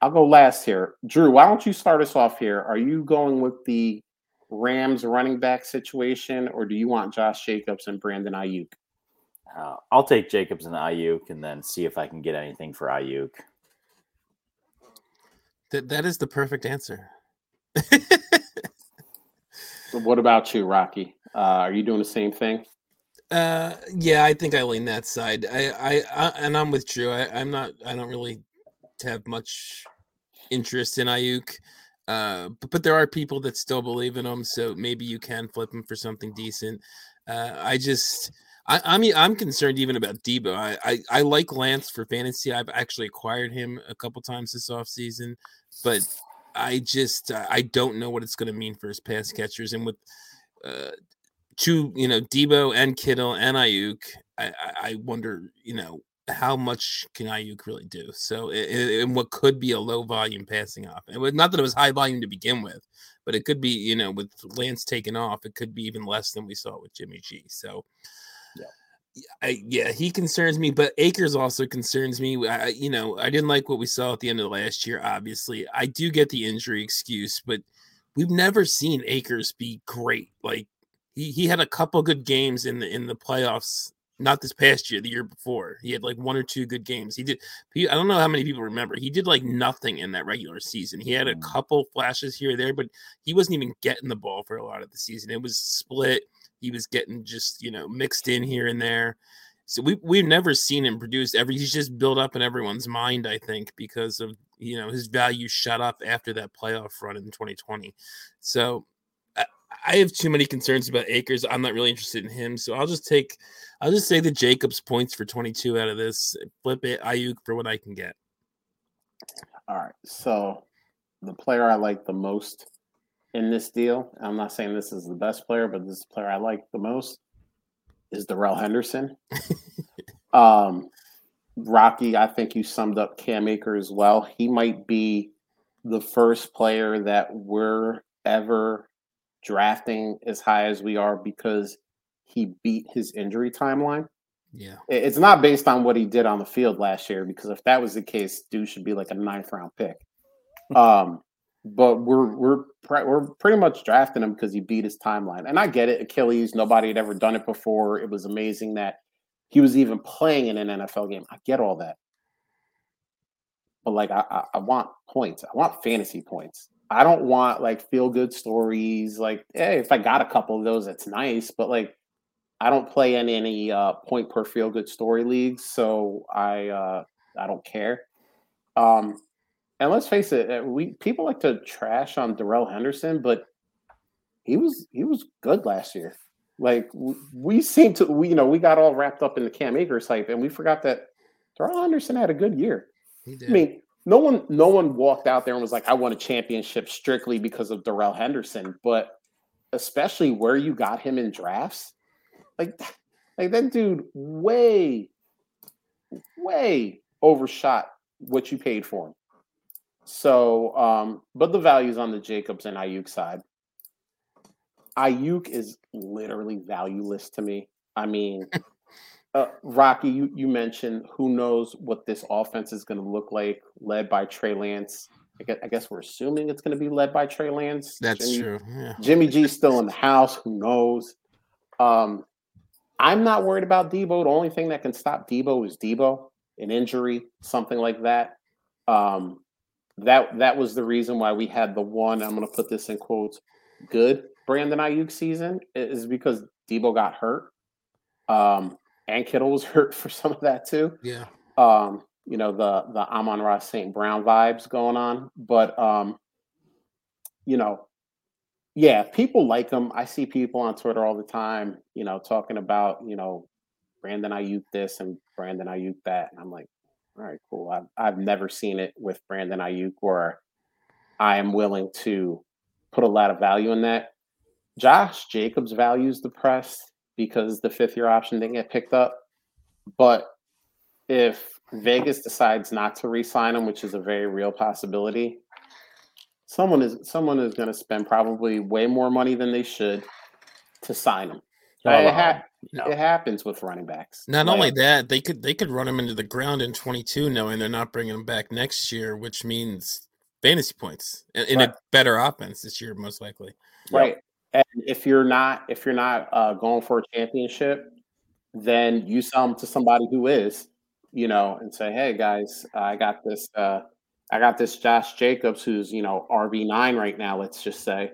I'll go last here. Drew, why don't you start us off here? Are you going with the Rams running back situation, or do you want Josh Jacobs and Brandon Aiyuk? Uh, I'll take Jacobs and Aiyuk, and then see if I can get anything for Aiyuk. That that is the perfect answer. [laughs] What about you, Rocky? Uh, are you doing the same thing? Uh, yeah, I think I lean that side. I, I, I and I'm with Drew. I, I'm not. I don't really have much interest in Aiyuk. Uh, but, but there are people that still believe in him, so maybe you can flip him for something decent. Uh, I just, I, I mean, I'm concerned even about Debo. I, I, I like Lance for fantasy. I've actually acquired him a couple times this offseason, but I just, uh, I don't know what it's going to mean for his pass catchers. And with uh, two, you know, Debo and Kittle and Aiyuk, I, I, wonder, you know, how much can Aiyuk really do? So, in what could be a low volume passing off, and not that it was high volume to begin with, but it could be, you know, with Lance taken off, it could be even less than we saw with Jimmy G. So, I, yeah, he concerns me, but Akers also concerns me. I, you know, I didn't like what we saw at the end of last year. Obviously, I do get the injury excuse, but we've never seen Akers be great. Like he, he had a couple good games in the in the playoffs. Not this past year, the year before. He had like one or two good games. He did. He, I don't know how many people remember. He did like nothing in that regular season. He had a Mm. couple flashes here or there, but he wasn't even getting the ball for a lot of the season. It was split. He was getting just you know mixed in here and there. So we we've never seen him produce every. He's just built up in everyone's mind, I think, because of you know his value shut up after that playoff run in 2020. So I, have too many concerns about Akers. I'm not really interested in him, so I'll just take. I'll just say the Jacobs points for 22 out of this. Flip it Aiyuk for what I can get. All right. So the player I like the most in this deal, I'm not saying this is the best player, but this is the player I like the most is Darrell Henderson. [laughs] um Rocky, I think you summed up Cam Akers well. He might be the first player that we're ever drafting as high as we are because he beat his injury timeline. Yeah, It's not based on what he did on the field last year, because if that was the case, dude should be like a ninth round pick. [laughs] Um, but we're we're we're pretty much drafting him because he beat his timeline, and I get it. Achilles, nobody had ever done it before. It was amazing that he was even playing in an NFL game. I get all that, but like I, I, I want points. I want fantasy points. I don't want like feel good stories. Like, hey, if I got a couple of those, that's nice. But like, I don't play in any uh, point per feel good story leagues, so I uh, I don't care. Um, and let's face it, uh, we people like to trash on Darrell Henderson, but he was he was good last year. Like we seem to, we you know, we got all wrapped up in the Cam Akers hype, and we forgot that Darrell Henderson had a good year. he did. I mean, no one no one walked out there and was like, I won a championship strictly because of Darrell Henderson, but especially where you got him in drafts, like like that dude way, way overshot what you paid for him. So um, but the values on the Jacobs and Aiyuk side. Aiyuk is literally valueless to me. I mean, [laughs] uh, Rocky, you, you mentioned who knows what this offense is going to look like, led by Trey Lance. I guess, I guess we're assuming it's going to be led by Trey Lance. That's Jimmy, true. Yeah. Jimmy G's still in the house. Who knows? Um, I'm not worried about Debo. The only thing that can stop Debo is Debo, an injury, something like that. Um, that that was the reason why we had the one. I'm going to put this in quotes. Good Brandon Aiyuk season is because Debo got hurt, um, and Kittle was [laughs] hurt for some of that too Yeah. um, you know, the the Amon-Ra St. Brown vibes going on. But um, you know, yeah, people like him. I see people on Twitter all the time, you know, talking about, you know, Brandon Aiyuk this and Brandon Aiyuk that. And I'm like, all right, cool. I've, I've never seen it with Brandon Aiyuk where I am willing to put a lot of value in that. Josh Jacobs values the press because the fifth year option didn't get picked up. But if Vegas decides not to re-sign him, which is a very real possibility, someone is someone is going to spend probably way more money than they should to sign him. it, ha- no. it, happens with running backs. Not like, only that, they could they could run him into the ground in 22, knowing they're not bringing him back next year, which means fantasy points in, in right. a better offense this year, most likely. Right. Yep. And if you're not if you're not uh, going for a championship, then you sell them to somebody who is, you know, and say, "Hey guys, I got this." Uh, I got this Josh Jacobs who's, you know, RB9 right now, let's just say.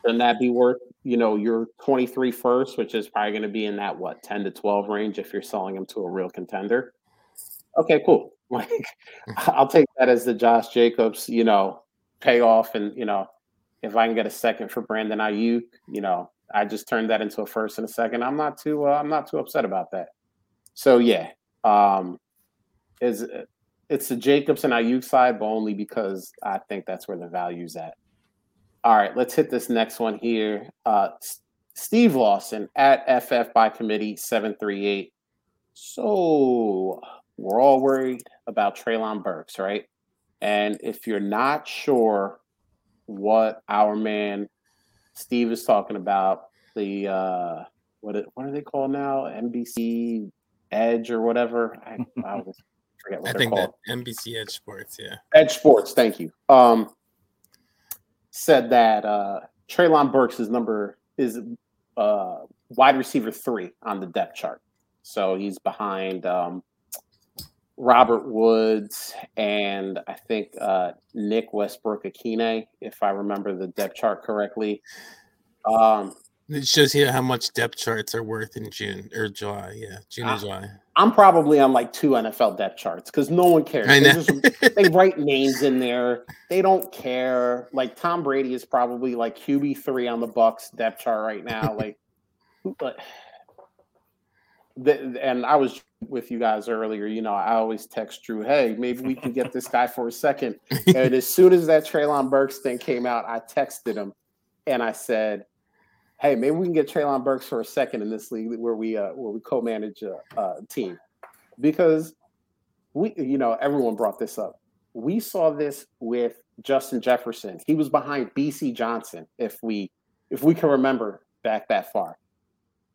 Shouldn't that be worth, you know, your 23 first, which is probably going to be in that, what, 10 to 12 range if you're selling them to a real contender? Okay, cool. [laughs] Like, [laughs] I'll take that as the Josh Jacobs, you know, payoff. And, you know, if I can get a second for Brandon Aiyuk, you know, I just turned that into a first and a second. I'm not too, uh, I'm not too upset about that. So, yeah. Um, is it's the Jacobs and Aiyuk side, but only because I think that's where the value's at. All right, let's hit this next one here. Uh, Steve Lawson at FF by committee 738. So we're all worried about Treylon Burks, right? And if you're not sure what our man Steve is talking about, the uh, what what are they called now? NBC Edge or whatever. I, I forget what [laughs] I think called. that NBC Edge Sports, yeah. Edge Sports, thank you. Um, said that uh, Treylon Burks is number is uh, wide receiver three on the depth chart. So he's behind um, Robert Woods and I think uh, Nick Westbrook-Ikhine, if I remember the depth chart correctly. Um, it shows you how much depth charts are worth in June or July. Yeah, June and July. I'm probably on like two NFL depth charts because no one cares. They, just, they write names in there. They don't care. Like Tom Brady is probably like QB three on the Bucs depth chart right now. [laughs] Like, but the, and I was with you guys earlier. You know, I always text Drew, "Hey, maybe we can get this guy for a second. [laughs] And as soon as that Treylon Burks thing came out, I texted him and I said hey, maybe we can get Treylon Burks for a second in this league where we uh, where we co-manage a, a team, because we you know everyone brought this up. We saw this with Justin Jefferson. He was behind Bisi Johnson, if we if we can remember back that far.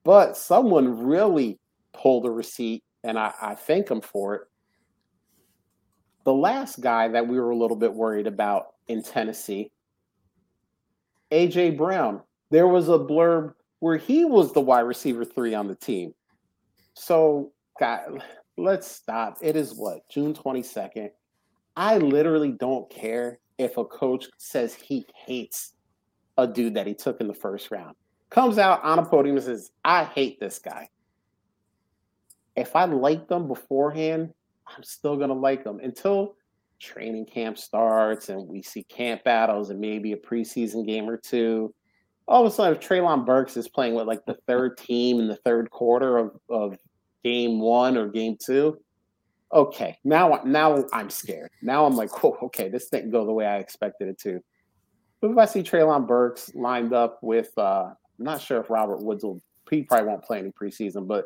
But someone really pulled a receipt, and I, I thank him for it. The last guy that we were a little bit worried about in Tennessee, AJ Brown, there was a blurb where he was the wide receiver three on the team. So, God, let's stop. It is what, June 22nd? I literally don't care if a coach says he hates a dude that he took in the first round. Comes out on a podium and says, I hate this guy. If I liked them beforehand, I'm still going to like them until training camp starts and we see camp battles and maybe a preseason game or two all of a sudden, if Treylon Burks is playing with like the third team in the third quarter of, of game one or game two, okay, now now I'm scared. Now I'm like, oh, okay, this didn't go the way I expected it to. But if I see Treylon Burks lined up with, uh, I'm not sure if Robert Woods will, he probably won't play any preseason, but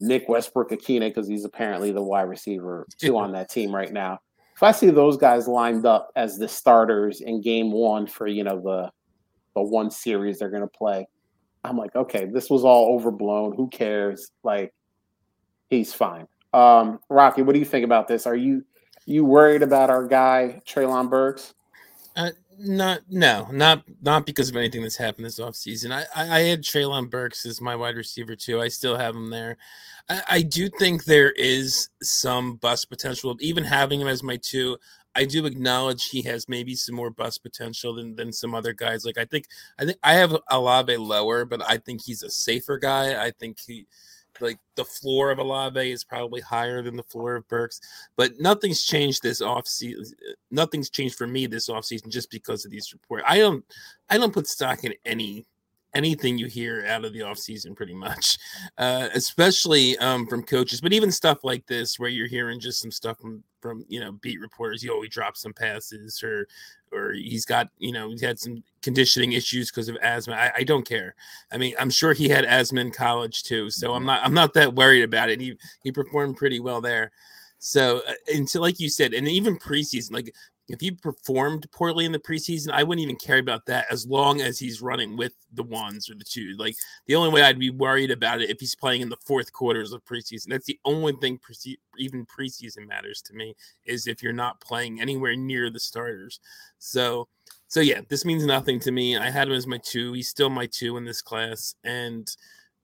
Nick Westbrook-Ikhine, because he's apparently the wide receiver [laughs] two on that team right now. If I see those guys lined up as the starters in game one for, you know, the the one series they're going to play. I'm like, okay, this was all overblown. Who cares? Like, he's fine. Um, Rocky, what do you think about this? Are you you worried about our guy Treylon Burks? Uh, not no, not not because of anything that's happened this offseason. I, I I had Treylon Burks as my wide receiver too. I still have him there. I, I do think there is some bust potential. Even having him as my two, I do acknowledge he has maybe some more bust potential than, than some other guys. Like I think I think I have Olave lower, but I think he's a safer guy. I think he like the floor of Olave is probably higher than the floor of Burks, but nothing's changed this offseason. Nothing's changed for me this offseason just because of these reports. I don't I don't put stock in any anything you hear out of the offseason pretty much [laughs] uh, especially um, from coaches but even stuff like this where you're hearing just some stuff from from you know beat reporters you know he dropped some passes or or he's got you know he had some conditioning issues because of asthma I, I, don't care i mean i'm sure he had asthma in college too so i'm mm-hmm. not i'm not that worried about it he he performed pretty well there so uh, until like you said and even preseason like if he performed poorly in the preseason, I wouldn't even care about that as long as he's running with the ones or the two. Like the only way I'd be worried about it if he's playing in the fourth quarters of preseason. That's the only thing pre- even preseason matters to me is if you're not playing anywhere near the starters. So, so yeah, this means nothing to me. I had him as my two. He's still my two in this class, and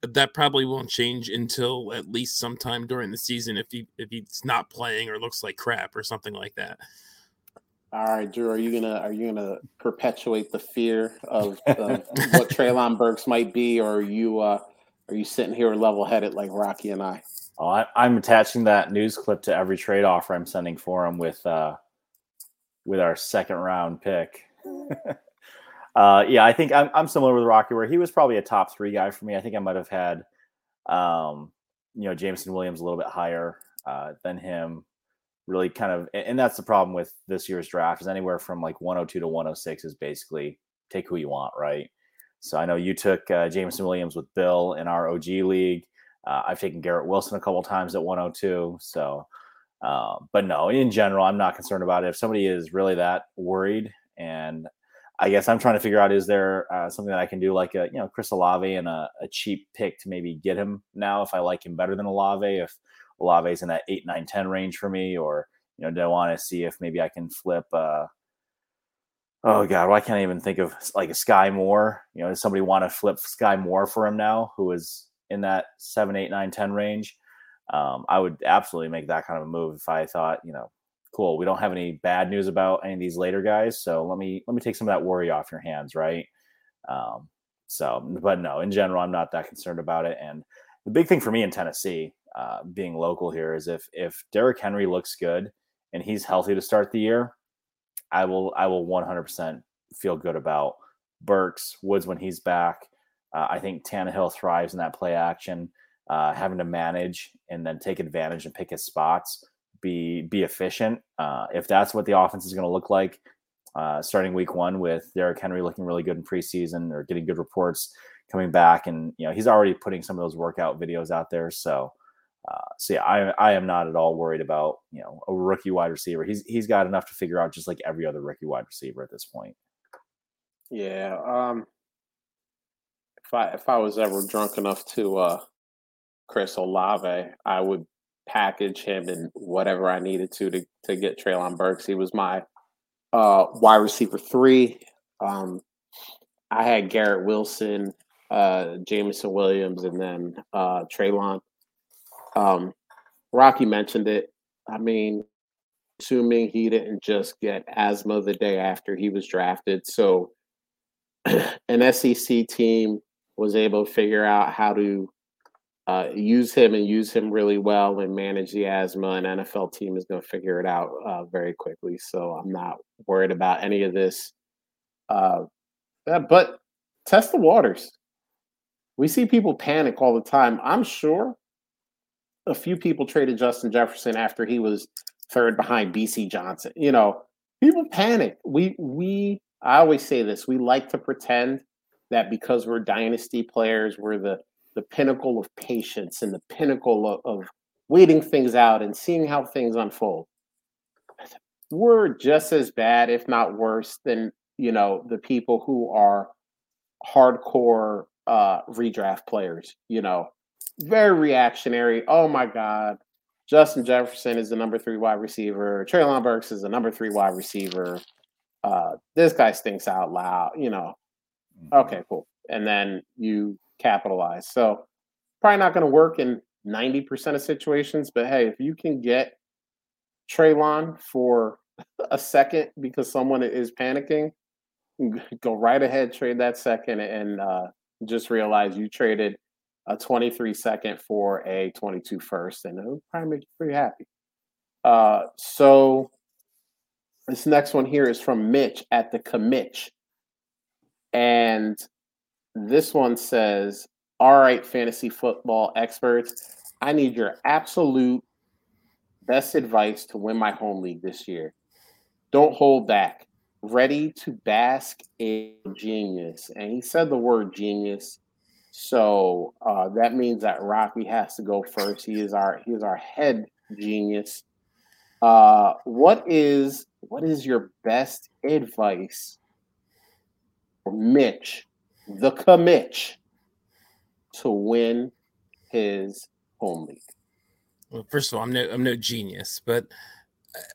that probably won't change until at least sometime during the season if he if he's not playing or looks like crap or something like that. All right, Drew, are you gonna are you gonna perpetuate the fear of, of what [laughs] Treylon Burks might be, or are you uh, are you sitting here level headed like Rocky and I? Oh, I, am attaching that news clip to every trade offer I'm sending for him with uh, with our second round pick. [laughs] uh, yeah, I think I'm, I'm similar with Rocky, where he was probably a top three guy for me. I think I might have had, um, you know, Jameson Williams a little bit higher uh, than him really kind of and that's the problem with this year's draft is anywhere from like 102 to 106 is basically take who you want right? So i know you took uh, jameson williams with bill in our og league. Uh, i've taken garrett wilson a couple times at 102 so uh, but no in general i'm not concerned about it. If somebody is really that worried and i guess i'm trying to figure out is there uh, something that i can do like a you know chris olave and a, a cheap pick to maybe get him now if i like him better than olave if Olave's in that eight, nine, 10 range for me, or, you know, do I want to see if maybe I can flip, uh, oh God, well, I can't even think of like a Sky Moore. You know, does somebody want to flip Sky Moore for him now who is in that seven, eight, nine, 10 range? Um, I would absolutely make that kind of a move if I thought, you know, cool, we don't have any bad news about any of these later guys. So let me, let me take some of that worry off your hands. Right. Um, so, but no, in general, I'm not that concerned about it. And the big thing for me in Tennessee, uh, being local here is if if Derrick Henry looks good and he's healthy to start the year, I will I will 100% feel good about Burks Woods when he's back. Uh, I think Tannehill thrives in that play action, uh, having to manage and then take advantage and pick his spots, be be efficient. Uh, if that's what the offense is going to look like, uh, starting week one with Derrick Henry looking really good in preseason or getting good reports coming back, and you know he's already putting some of those workout videos out there, so. Uh, so yeah, I I am not at all worried about you know a rookie wide receiver. He's he's got enough to figure out just like every other rookie wide receiver at this point. Yeah. Um. If I if I was ever drunk enough to uh, Chris Olave, I would package him in whatever I needed to to to get Treylon Burks. He was my uh wide receiver three. Um, I had Garrett Wilson, uh, Jameson Williams, and then uh, Treylon. Um, Rocky mentioned it. I mean, assuming he didn't just get asthma the day after he was drafted. So [clears throat] an SEC team was able to figure out how to uh, use him and use him really well and manage the asthma. An NFL team is going to figure it out uh, very quickly. So I'm not worried about any of this. Uh, but test the waters. We see people panic all the time. I'm sure a few people traded Justin Jefferson after he was third behind Bisi Johnson. You know, people panic. We we I always say this. We like to pretend that because we're dynasty players, we're the the pinnacle of patience and the pinnacle of, of waiting things out and seeing how things unfold. We're just as bad, if not worse, than you know the people who are hardcore uh, redraft players. You know, very reactionary. Oh my God. Justin Jefferson is the number three wide receiver. Treylon Burks is the number three wide receiver. Uh, this guy stinks out loud, you know. Mm-hmm. Okay, cool. And then you capitalize. So probably not going to work in 90% of situations, but hey, if you can get Treylon for [laughs] a second because someone is panicking, [laughs] go right ahead, trade that second, and uh, just realize you traded a 23 second for a 22 first, and it'll probably make you pretty happy. Uh, so this next one here is from Mitch at the Commitch. And this one says, All right, fantasy football experts, I need your absolute best advice to win my home league this year. Don't hold back. Ready to bask in genius. And he said the word genius. So uh, that means that Rocky has to go first. He is our he is our head genius. Uh, what is what is your best advice for Mitch, the commitch, to win his home league? Well, first of all, I'm no I'm no genius, but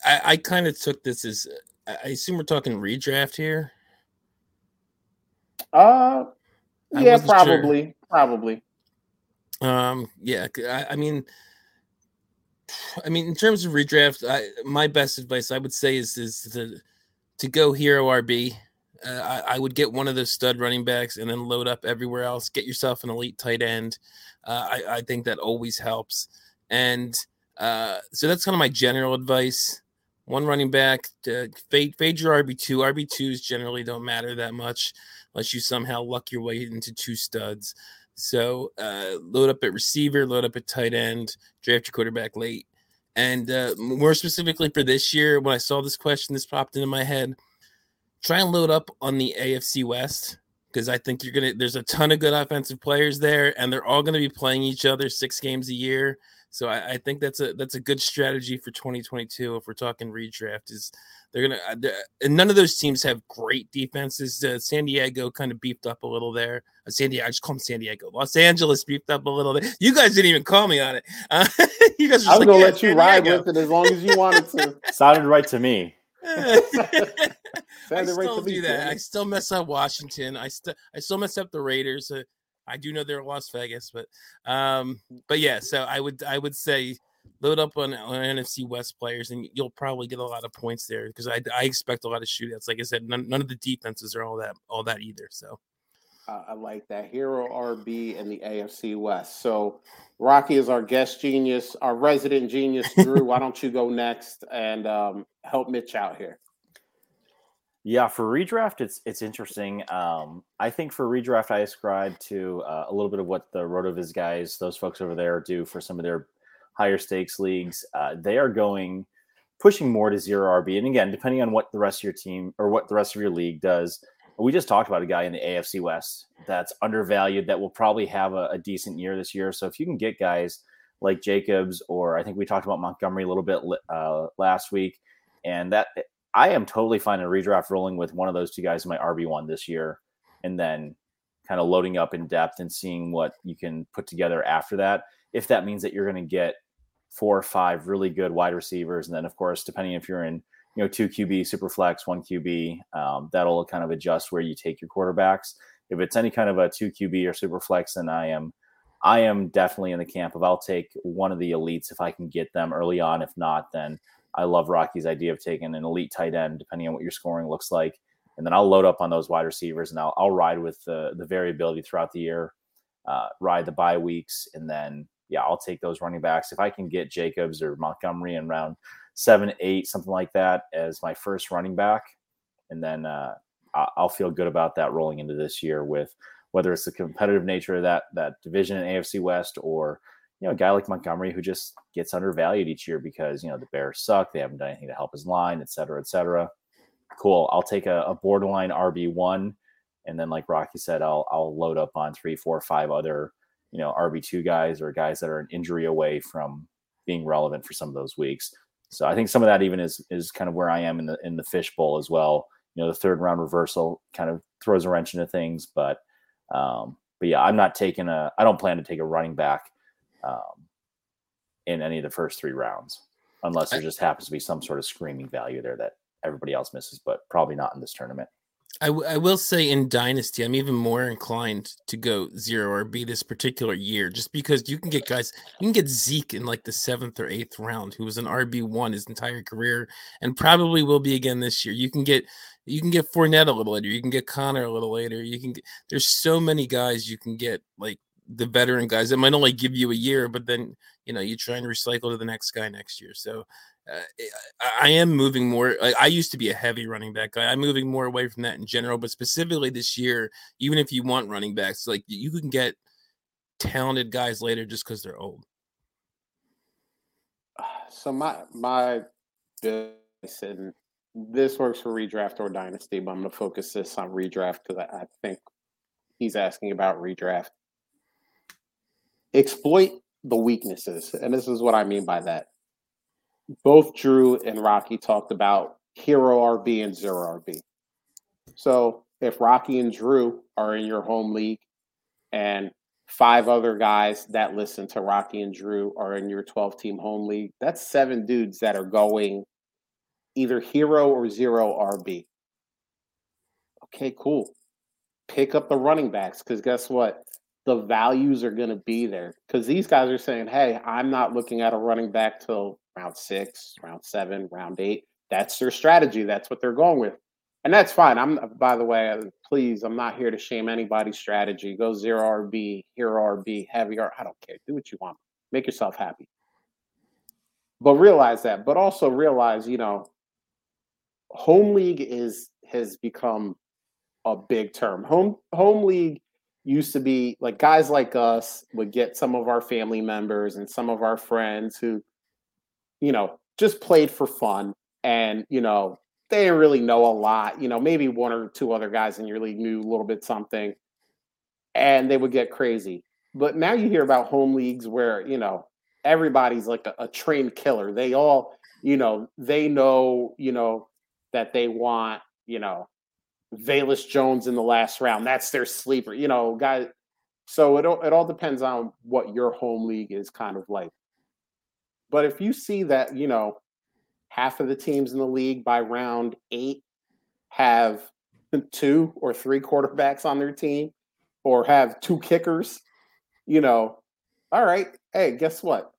I, I kind of took this as I assume we're talking redraft here. Uh, yeah, probably, sure. probably. Um, yeah, I, I, mean, I mean, in terms of redraft, I, my best advice I would say is is to to go hero RB. Uh, I, I, would get one of those stud running backs and then load up everywhere else. Get yourself an elite tight end. Uh, I, I think that always helps. And uh, so that's kind of my general advice. One running back, uh, fade, fade your RB2. RB2s generally don't matter that much unless you somehow luck your way into two studs. So uh, load up at receiver, load up at tight end, draft your quarterback late. And uh, more specifically for this year, when I saw this question, this popped into my head. Try and load up on the AFC West because I think you're gonna. There's a ton of good offensive players there, and they're all gonna be playing each other six games a year. So I, I think that's a that's a good strategy for 2022 if we're talking redraft. Is they're gonna uh, they're, and none of those teams have great defenses. Uh, San Diego kind of beefed up a little there. Uh, San Diego, I just call them San Diego. Los Angeles beefed up a little bit. You guys didn't even call me on it. Uh, [laughs] you guys. I was like, gonna yeah, let you ride with it as long as you wanted to. [laughs] Sounded right to me. I still right do that. I still mess up Washington. I still I still mess up the Raiders. Uh, I do know they're Las Vegas, but um, but yeah. So I would I would say load up on, on NFC West players, and you'll probably get a lot of points there because I, I expect a lot of shootouts. Like I said, none, none of the defenses are all that all that either. So uh, I like that hero RB and the AFC West. So Rocky is our guest genius, our resident genius. Drew, why don't you go next and um, help Mitch out here? Yeah, for redraft, it's it's interesting. Um, I think for redraft, I ascribe to uh, a little bit of what the Rotoviz guys, those folks over there, do for some of their higher stakes leagues. Uh, they are going pushing more to zero RB, and again, depending on what the rest of your team or what the rest of your league does. We just talked about a guy in the AFC West that's undervalued that will probably have a, a decent year this year. So if you can get guys like Jacobs, or I think we talked about Montgomery a little bit uh, last week, and that I am totally fine in redraft rolling with one of those two guys in my RB1 this year and then kind of loading up in depth and seeing what you can put together after that. If that means that you're going to get four or five really good wide receivers. And then, of course, depending if you're in, you know, two QB, super flex, one QB, um, that'll kind of adjust where you take your quarterbacks. If it's any kind of a two QB or super flex, then I am, I am definitely in the camp of I'll take one of the elites if I can get them early on. If not, then I love Rocky's idea of taking an elite tight end, depending on what your scoring looks like. And then I'll load up on those wide receivers and I'll, I'll ride with the, the variability throughout the year, uh, ride the bye weeks. And then, yeah, I'll take those running backs. If I can get Jacobs or Montgomery in round seven, eight, something like that as my first running back, and then uh, I'll feel good about that rolling into this year with whether it's the competitive nature of that that division in AFC West or you know, a guy like Montgomery who just gets undervalued each year because, you know, the Bears suck. They haven't done anything to help his line, et cetera, et cetera. Cool. I'll take a, a borderline RB1. And then, like Rocky said, I'll, I'll load up on three, four, five other, you know, RB2 guys or guys that are an injury away from being relevant for some of those weeks. So I think some of that even is, is kind of where I am in the, in the fishbowl as well. You know, the third round reversal kind of throws a wrench into things, but, um, but yeah, I'm not taking a, I don't plan to take a running back um, in any of the first three rounds, unless there just happens to be some sort of screaming value there that everybody else misses, but probably not in this tournament. I, w- I will say in Dynasty, I'm even more inclined to go zero RB this particular year, just because you can get guys, you can get Zeke in like the seventh or eighth round, who was an RB one his entire career, and probably will be again this year. You can get you can get Fournette a little later, you can get Conner a little later. You can get there's so many guys you can get like the veteran guys that might only give you a year, but then you know you try and recycle to the next guy next year. So uh, I, I am moving more. I, I used to be a heavy running back guy. I'm moving more away from that in general, but specifically this year, even if you want running backs, like you can get talented guys later just because they're old. So my my and this works for redraft or dynasty, but I'm to focus this on redraft because I think he's asking about redraft. Exploit the weaknesses, and this is what I mean by that. Both Drew and Rocky talked about hero RB and zero RB. So if Rocky and Drew are in your home league and five other guys that listen to Rocky and Drew are in your 12 team home league, that's seven dudes that are going either hero or zero RB. Okay, cool. Pick up the running backs because guess what? The values are going to be there because these guys are saying, hey, I'm not looking at a running back till round six, round seven, round eight. That's their strategy. That's what they're going with. And that's fine. I'm, by the way, please, I'm not here to shame anybody's strategy. Go zero RB, hero RB, heavy R. I don't care. Do what you want. Make yourself happy. But realize that. But also realize, you know, home league is has become a big term. Home home league used to be like guys like us would get some of our family members and some of our friends who you know just played for fun and you know they didn't really know a lot you know maybe one or two other guys in your league knew a little bit something and they would get crazy. But now you hear about home leagues where you know everybody's like a, a trained killer. They all you know they know you know that they want, you know, Velus Jones in the last round. That's their sleeper, you know, guys. So it all, it all depends on what your home league is kind of like. But if you see that, you know, half of the teams in the league by round eight have [laughs] two or three quarterbacks on their team or have two kickers, you know, all right, hey, guess what?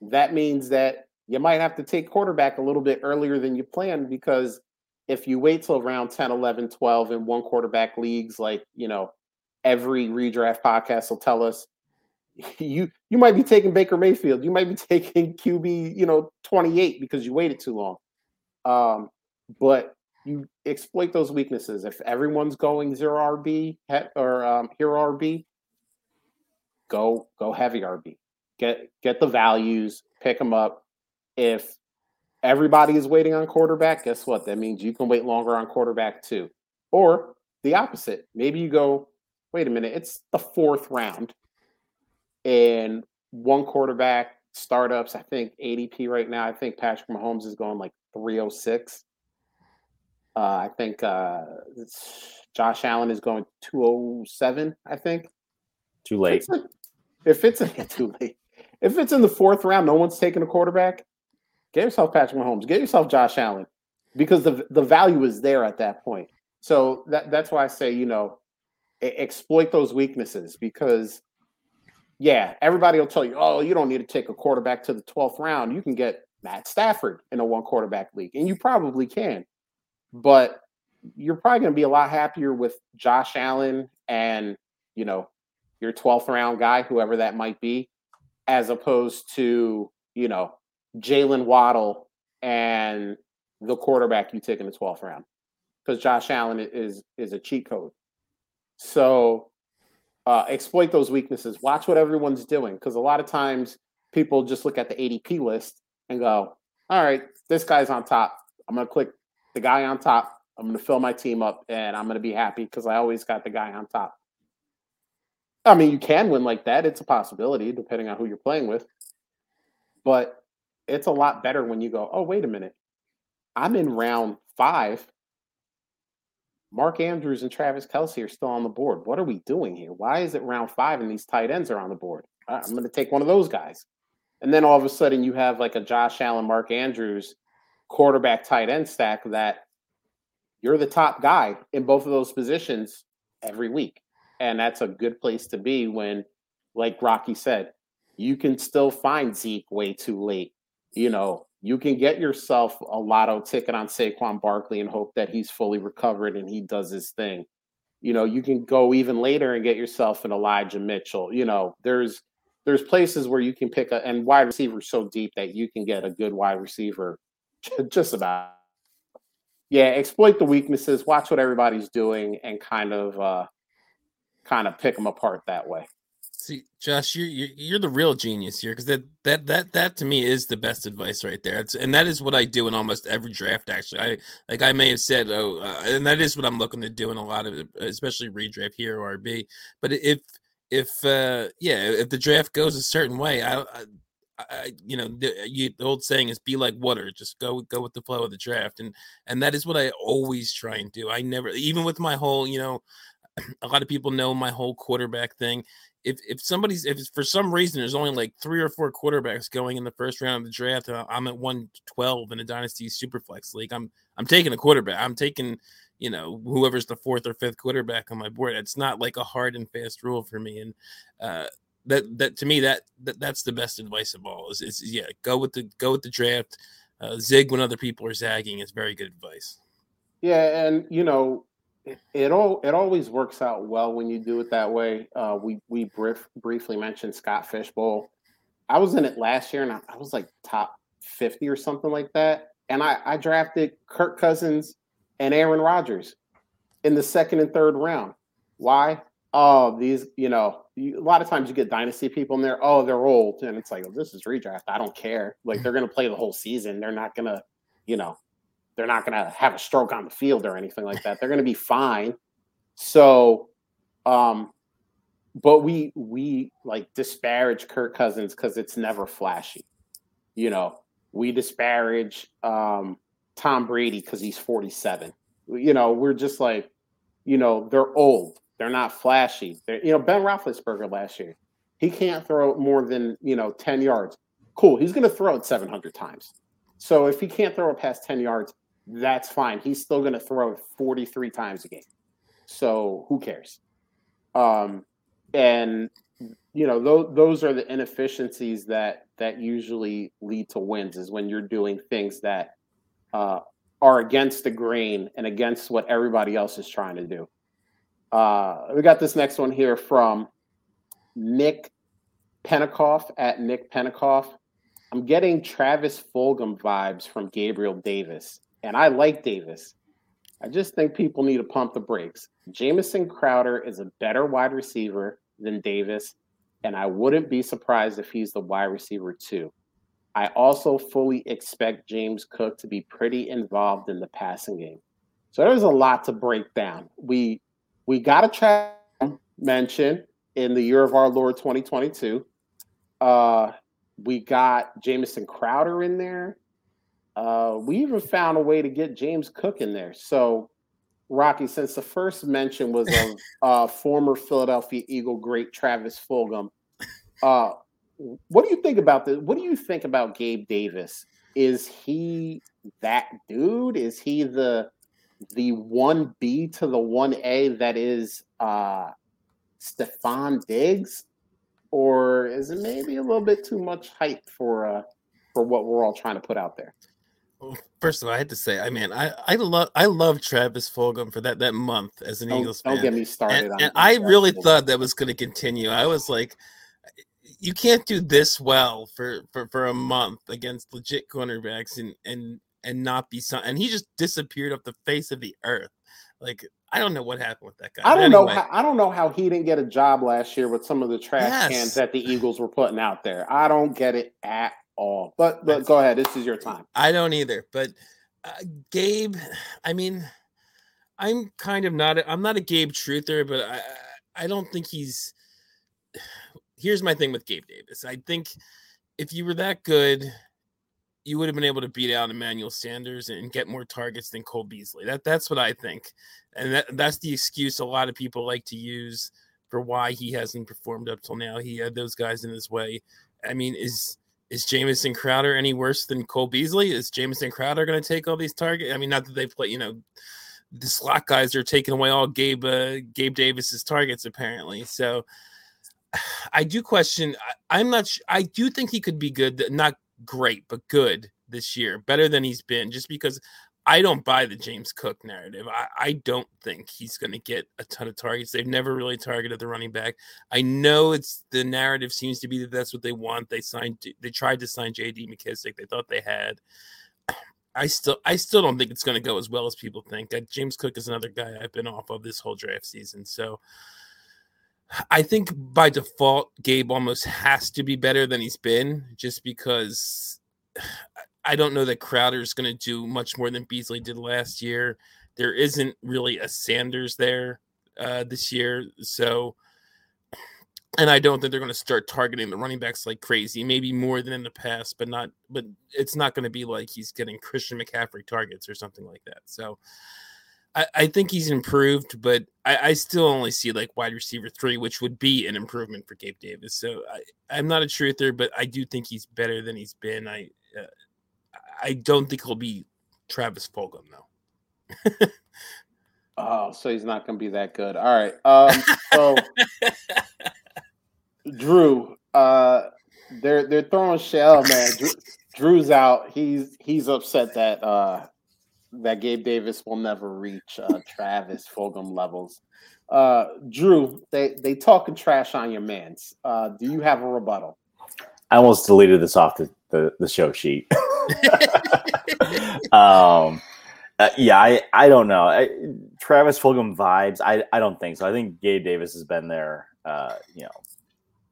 That means that you might have to take quarterback a little bit earlier than you planned because if you wait till around 10, 11, 12 in one quarterback leagues, like, you know, every redraft podcast will tell us, [laughs] you you might be taking Baker Mayfield. You might be [laughs] taking QB, you know, 28 because you waited too long. Um, but you exploit those weaknesses. If everyone's going zero RB or um, hero RB, go go heavy RB. Get get the values, pick them up. If everybody is waiting on quarterback, guess what? That means you can wait longer on quarterback too. Or the opposite. Maybe you go, wait a minute, it's the fourth round. And one quarterback startups, I think ADP right now, I think Patrick Mahomes is going like 306. Uh, I think uh, Josh Allen is going 207, I think. Too late. If it's, a, if it's a, [laughs] too late. If it's in the fourth round, no one's taking a quarterback. Get yourself Patrick Mahomes. Get yourself Josh Allen, because the the value is there at that point. So that that's why I say you know exploit those weaknesses because yeah, everybody will tell you, oh, you don't need to take a quarterback to the twelfth round. You can get Matt Stafford in a one quarterback league, and you probably can, but you're probably going to be a lot happier with Josh Allen and you know your 12th round guy, whoever that might be, as opposed to you know Jaylen Waddle and the quarterback you take in the 12th round because Josh Allen is is a cheat code. So uh, exploit those weaknesses. Watch what everyone's doing because a lot of times people just look at the ADP list and go, "All right, this guy's on top. I'm to click the guy on top. I'm to fill my team up, and I'm to be happy because I always got the guy on top." I mean, you can win like that. It's a possibility depending on who you're playing with. But it's a lot better when you go, oh, wait a minute. I'm in round five. Mark Andrews and Travis Kelce are still on the board. What are we doing here? Why is it round five and these tight ends are on the board? I'm going to take one of those guys. And then all of a sudden you have like a Josh Allen, Mark Andrews quarterback tight end stack that you're the top guy in both of those positions every week. And that's a good place to be when, like Rocky said, you can still find Zeke way too late you know, you can get yourself a lotto ticket on Saquon Barkley and hope that he's fully recovered and he does his thing. You know, you can go even later and get yourself an Elijah Mitchell. You know, there's there's places where you can pick a and wide receiver so deep that you can get a good wide receiver [laughs] just about. Yeah, exploit the weaknesses, watch what everybody's doing, and kind of uh kind of pick them apart that way. See, Josh, you're you're, the real genius here because that that that that to me is the best advice right there. It's, and that is what I do in almost every draft. Actually, I like I may have said, oh, uh, and that is what I'm looking to do in a lot of, especially redraft here or RB. But if if uh yeah, if the draft goes a certain way, I, I I, you know, the, you, the old saying is "be like water." Just go, go with the flow of the draft, and and that is what I always try and do. I never, even with my whole, you know, [clears throat] a lot of people know my whole quarterback thing if if somebody's if for some reason there's only like three or four quarterbacks going in the first round of the draft, I'm at 112 in a dynasty superflex league. I'm I'm taking a quarterback. I'm taking you know whoever's the fourth or fifth quarterback on my board. It's not like a hard and fast rule for me, and uh, that that to me that, that that's the best advice of all. Is, is yeah, go with the go with the draft. Uh, zig when other people are zagging is very good advice. Yeah, and you know it, all it always works out well when you do it that way. Uh, we we brief, briefly mentioned Scott Fish Bowl. I was in it last year and I, I was like top fifty or something like that. And I, I drafted Kirk Cousins and Aaron Rodgers in the second and third round. Why? Oh, these, you know, a lot of times you get dynasty people in there. Oh, they're old, and it's like, this is redraft. I don't care. Like they're to play the whole season. They're not to, you know, they're not going to have a stroke on the field or anything like that. They're going to be fine. So, um, but we we like disparage Kirk Cousins because it's never flashy. You know, we disparage um, Tom Brady because he's 47. You know, we're just like, you know, they're old. They're not flashy. They're, you know, Ben Roethlisberger last year, he can't throw more than you know 10 yards. Cool, he's going to throw it 700 times. So if he can't throw it past 10 yards, that's fine. He's still going to throw it 43 times a game. So who cares? Um, and you know, those those are the inefficiencies that that usually lead to wins is when you're doing things that uh, are against the grain and against what everybody else is trying to do. Uh, we got this next one here from Nick Penikoff at Nick Penikoff. I'm getting Travis Fulgham vibes from Gabriel Davis and I like Davis. I just think people need to pump the brakes. Jamison Crowder is a better wide receiver than Davis, and I wouldn't be surprised if he's the wide receiver too. I also fully expect James Cook to be pretty involved in the passing game. So there's a lot to break down. We we got a track mention in the year of our Lord 2022. Uh, we got Jamison Crowder in there. Uh, we even found a way to get James Cook in there. So, Rocky, since the first mention was of [laughs] uh, former Philadelphia Eagle great Travis Fulgham, uh, what do you think about this? What do you think about Gabe Davis? Is he that dude? Is he the the one B to the one A that is uh, Stefon Diggs, or is it maybe a little bit too much hype for uh, for what we're all trying to put out there? First of all, I had to say, I mean, I I love I love Travis Fulgham for that that month as an don't, Eagles fan. Don't get me started. And, and I really Fulgham. thought that was going to continue. I was like, you can't do this well for for for a month against legit cornerbacks and and and not be some. And he just disappeared off the face of the earth. Like I don't know what happened with that guy. I don't anyway. know. How, I don't know how he didn't get a job last year with some of the trash yes. cans that the Eagles were putting out there. I don't get it at all. But, but go ahead. This is your time. I don't either. But uh, Gabe, I mean, I'm kind of not. A, I'm not a Gabe truther, but I I don't think he's. Here's my thing with Gabe Davis. I think if you were that good, you would have been able to beat out Emmanuel Sanders and get more targets than Cole Beasley. That that's what I think, and that that's the excuse a lot of people like to use for why he hasn't performed up till now. He had those guys in his way. I mean, is is Jamison Crowder any worse than Cole Beasley? Is Jamison Crowder going to take all these targets? I mean, not that they play, you know, the slot guys are taking away all Gabe uh, Gabe Davis's targets apparently. So [sighs] I do question. I, am not. I do think he could be good, not great, but good this year, better than he's been. Just because I don't buy the James Cook narrative. I, I don't think he's going to get a ton of targets. They've never really targeted the running back. I know it's the narrative seems to be that that's what they want. They signed, they tried to sign J.D. McKissic. They thought they had. [clears throat] I still, I still don't think it's going to go as well as people think. Uh, James Cook is another guy I've been off of this whole draft season. So I think by default, Gabe almost has to be better than he's been, just because I don't know that Crowder is going to do much more than Beasley did last year. There isn't really a Sanders there uh, this year, so and I don't think they're going to start targeting the running backs like crazy. Maybe more than in the past, but not. But it's not going to be like he's getting Christian McCaffrey targets or something like that. So I, I think he's improved, but I, I, still only see like wide receiver three, which would be an improvement for Gabe Davis. So I, am not a truther, but I do think he's better than he's been. I uh, I don't think he'll be Travis Fulgham though. oh, so he's not going to be that good. All right. Um, so [laughs] Drew, uh, they're they're throwing shell, man. Drew, Drew's out. He's he's upset that uh, that Gabe Davis will never reach uh, Travis Fulgham levels. Uh, Drew, they they talking trash on your man's. Uh, do you have a rebuttal? I almost deleted this off the, the, the show sheet. [laughs] [laughs] um, uh, yeah, I, I don't know. I, Travis Fulgham vibes. I, I don't think so. I think Gabe Davis has been there. Uh, you know,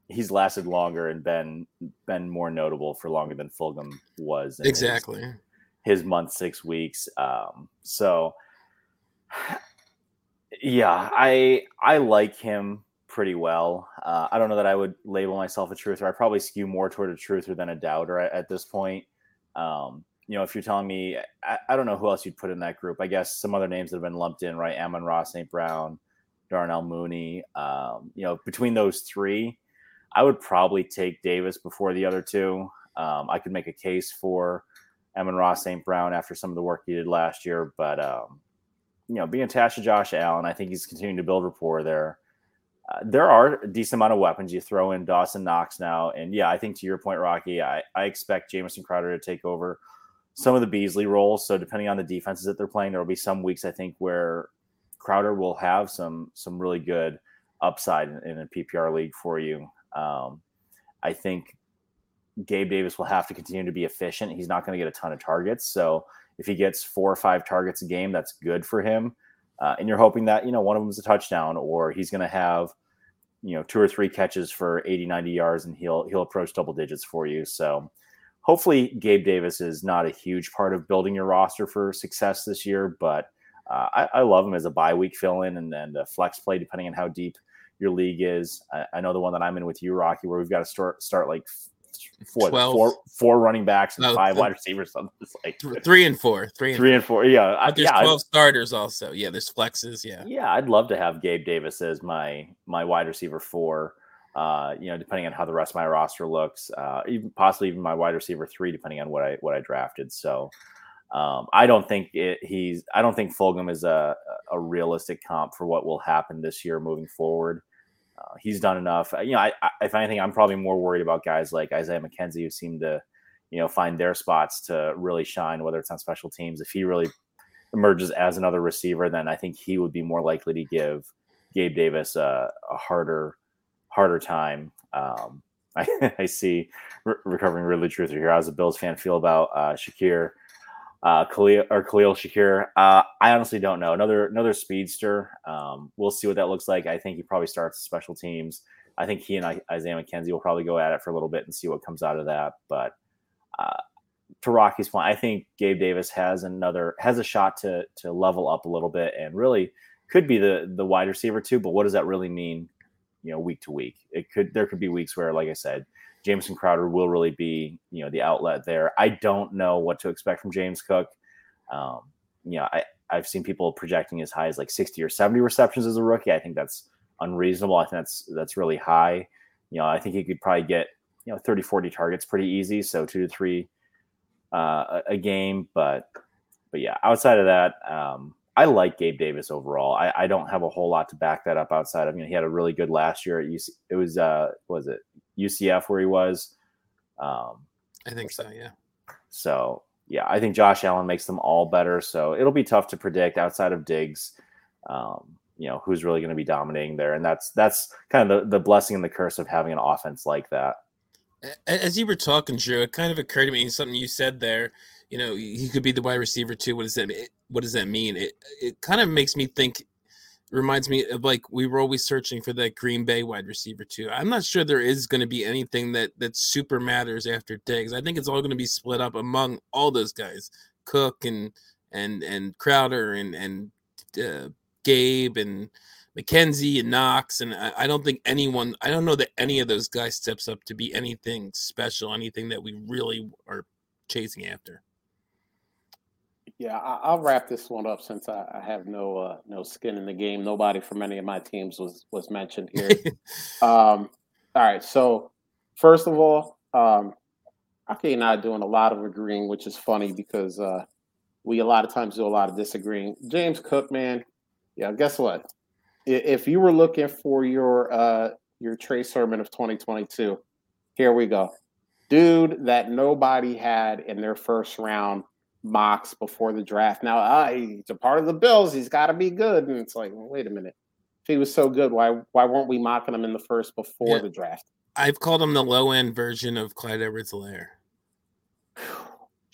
he's lasted longer and been been more notable for longer than Fulgham was. Exactly. His, his, month six weeks. Um, so [sighs] yeah, I I like him pretty well. Uh, I don't know that I would label myself a truther. I probably skew more toward a truther than a doubter at, at this point. Um, you know, if you're telling me, I, I, don't know who else you'd put in that group. I guess some other names that have been lumped in, right? Amon-Ra St. Brown, Darnell Mooney. Um, you know, between those three, I would probably take Davis before the other two. Um, I could make a case for Amon-Ra St. Brown after some of the work he did last year, but um, you know, being attached to Josh Allen, I think he's continuing to build rapport there. There are a decent amount of weapons. You throw in Dawson Knox now, and yeah, I think to your point, Rocky, I, I expect Jamison Crowder to take over some of the Beasley roles. So depending on the defenses that they're playing, there will be some weeks I think where Crowder will have some some really good upside in, in a PPR league for you. Um, I think Gabe Davis will have to continue to be efficient. He's not going to get a ton of targets, so if he gets four or five targets a game, that's good for him. Uh, and you're hoping that you know one of them is a touchdown, or he's going to have you know two or three catches for 80 90 yards and he'll he'll approach double digits for you. So hopefully gabe davis is not a huge part of building your roster for success this year but uh, I, I, love him as a bye week fill in and then a flex play depending on how deep your league is. I, I, know the one that i'm in with you rocky where we've got to start start like what, four four running backs and no, five wide receivers. Something like three and four, three and three four. and four. Yeah, but there's yeah, 12 I'd, starters also. Yeah, there's flexes. Yeah, yeah. I'd love to have Gabe Davis as my my wide receiver four. Uh, you know, depending on how the rest of my roster looks, uh, even possibly even my wide receiver three, depending on what I what I drafted. So, um, I don't think it, he's. I don't think Fulgham is a a realistic comp for what will happen this year moving forward. Uh, he's done enough. You know, I, I, if anything, I'm probably more worried about guys like Isaiah McKenzie who seem to, you know, find their spots to really shine, whether it's on special teams. If he really emerges as another receiver, then I think he would be more likely to give Gabe Davis a, a harder, harder time. Um, [laughs] I, I, see re- recovering really truther here. How's the Bills fan feel about uh, Shakir? Uh, Khalil or Khalil Shakir. Uh, I honestly don't know. Another another speedster. Um, we'll see what that looks like. I think he probably starts special teams. I think he and Isaiah McKenzie will probably go at it for a little bit and see what comes out of that. But uh, to Rocky's point, I think Gabe Davis has another has a shot to to level up a little bit and really could be the the wide receiver too. But what does that really mean? You know, week to week, it could there could be weeks where, like I said, Jamison Crowder will really be, you know, the outlet there. I don't know what to expect from James Cook. Um, you know, I, I've seen people projecting as high as like 60 or 70 receptions as a rookie. I think that's unreasonable. I think that's that's really high. You know, I think he could probably get, you know, 30, 40 targets pretty easy. So two to three uh, a game. But but yeah, outside of that, um, I like Gabe Davis overall. I, I don't have a whole lot to back that up outside of, you know, he had a really good last year at UC. It was, uh, was it UCF where he was? Um, I think so. Yeah. So yeah, I think Josh Allen makes them all better. So it'll be tough to predict outside of Diggs. Um, you know who's really going to be dominating there, and that's that's kind of the, the blessing and the curse of having an offense like that. As you were talking, Drew, it kind of occurred to me something you said there. You know, he could be the wide receiver too. What does that mean? What does that mean? It it kind of makes me think. Reminds me of like we were always searching for that Green Bay wide receiver too. I'm not sure there is going to be anything that that super matters after Diggs. I think it's all going to be split up among all those guys, Cook and and and Crowder and and uh, Gabe and McKenzie and Knox, and I, I, don't think anyone, I don't know that any of those guys steps up to be anything special, anything that we really are chasing after. Yeah, I, will wrap this one up since I, I have no uh, no skin in the game. Nobody from any of my teams was was mentioned here. [laughs] um, all right, so first of all, um, Aki and I doing a lot of agreeing, which is funny because uh, we a lot of times do a lot of disagreeing. James Cook, man, yeah, guess what? If you were looking for your uh your Trey Sermon of 2022, here we go. Dude that nobody had in their first round mocks before the draft. Now uh, he's a part of the Bills. He's got to be good. And it's like, well, wait a minute. If he was so good, why why weren't we mocking him in the first before yeah. the draft? I've called him the low end version of Clyde Edwards-Helaire. [sighs]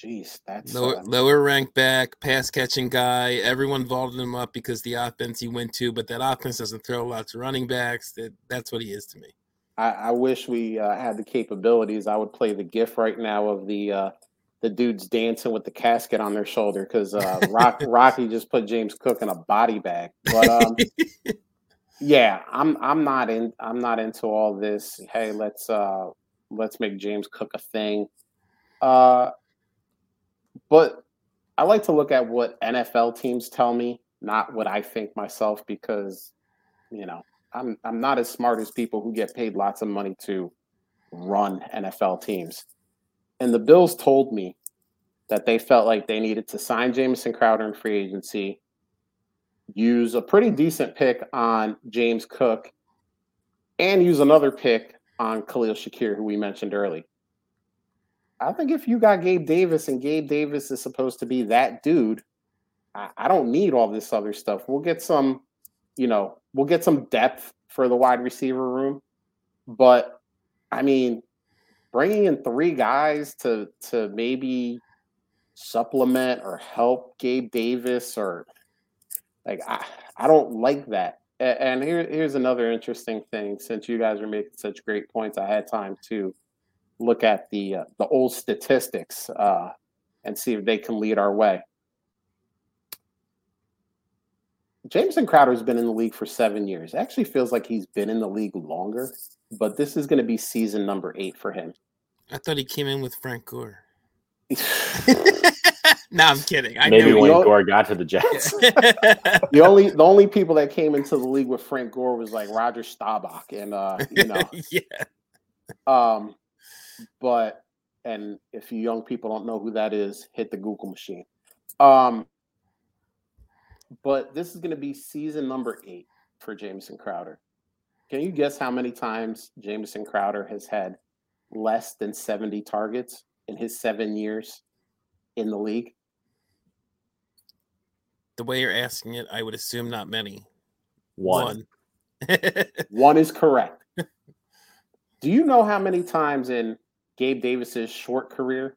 Jeez, that's lower, uh, lower rank back, pass catching guy. Everyone vaulted him up because the offense he went to, but that offense doesn't throw lots of running backs. That that's what he is to me. I, I wish we uh, had the capabilities. I would play the GIF right now of the uh, the dudes dancing with the casket on their shoulder because uh, Rock, [laughs] Rocky just put James Cook in a body bag. But um, [laughs] yeah, I'm I'm not in I'm not into all this. Hey, let's uh, let's make James Cook a thing. Uh, but I like to look at what NFL teams tell me, not what I think myself, because you know I'm I'm not as smart as people who get paid lots of money to run NFL teams. And the Bills told me that they felt like they needed to sign Jamison Crowder in free agency, use a pretty decent pick on James Cook, and use another pick on Khalil Shakir, who we mentioned early. I think if you got Gabe Davis and Gabe Davis is supposed to be that dude, I, I don't need all this other stuff. We'll get some, you know, we'll get some depth for the wide receiver room. But I mean, bringing in three guys to to maybe supplement or help Gabe Davis or like I, I don't like that. And here, here's another interesting thing. Since you guys are making such great points, I had time to look at the uh, the old statistics uh, and see if they can lead our way. Jamison Crowder has been in the league for seven years. It actually feels like he's been in the league longer, but this is going to be season number eight for him. I thought he came in with Frank Gore. [laughs] [laughs] no, I'm kidding. I Maybe when Gore got to the Jets. [laughs] the only the only people that came into the league with Frank Gore was like Roger Staubach, and uh, you know, yeah. Um, but and if you young people don't know who that is, hit the Google machine. Um, but this is going to be season number eight for Jamison Crowder. Can you guess how many times Jamison Crowder has had less than 70 targets in his seven years in the league? The way you're asking it, I would assume not many. One. One, [laughs] One is correct. Do you know how many times in Gabe Davis's short career,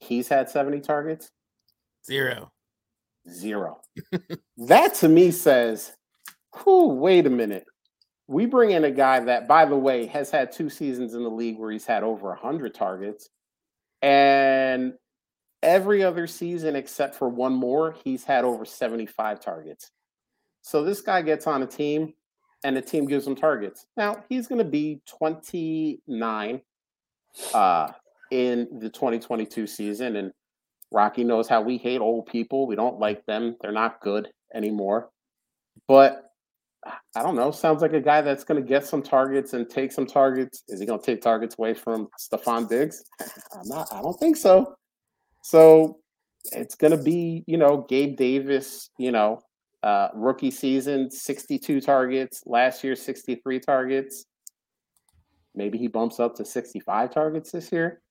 he's had 70 targets? Zero. Zero. that to me says, whew, wait a minute. We bring in a guy that, by the way, has had two seasons in the league where he's had over 100 targets. And every other season, except for one more, he's had over 75 targets. So this guy gets on a team and the team gives him targets. Now, he's going to be 29 uh, in the 2022 season. And Rocky knows how we hate old people. We don't like them. They're not good anymore. But I don't know. Sounds like a guy that's going to get some targets and take some targets. Is he going to take targets away from Stefon Diggs? I'm not. I don't think so. So it's going to be, you know, Gabe Davis. You know, uh, rookie season, 62 targets. Last year, 63 targets maybe he bumps up to 65 targets this year.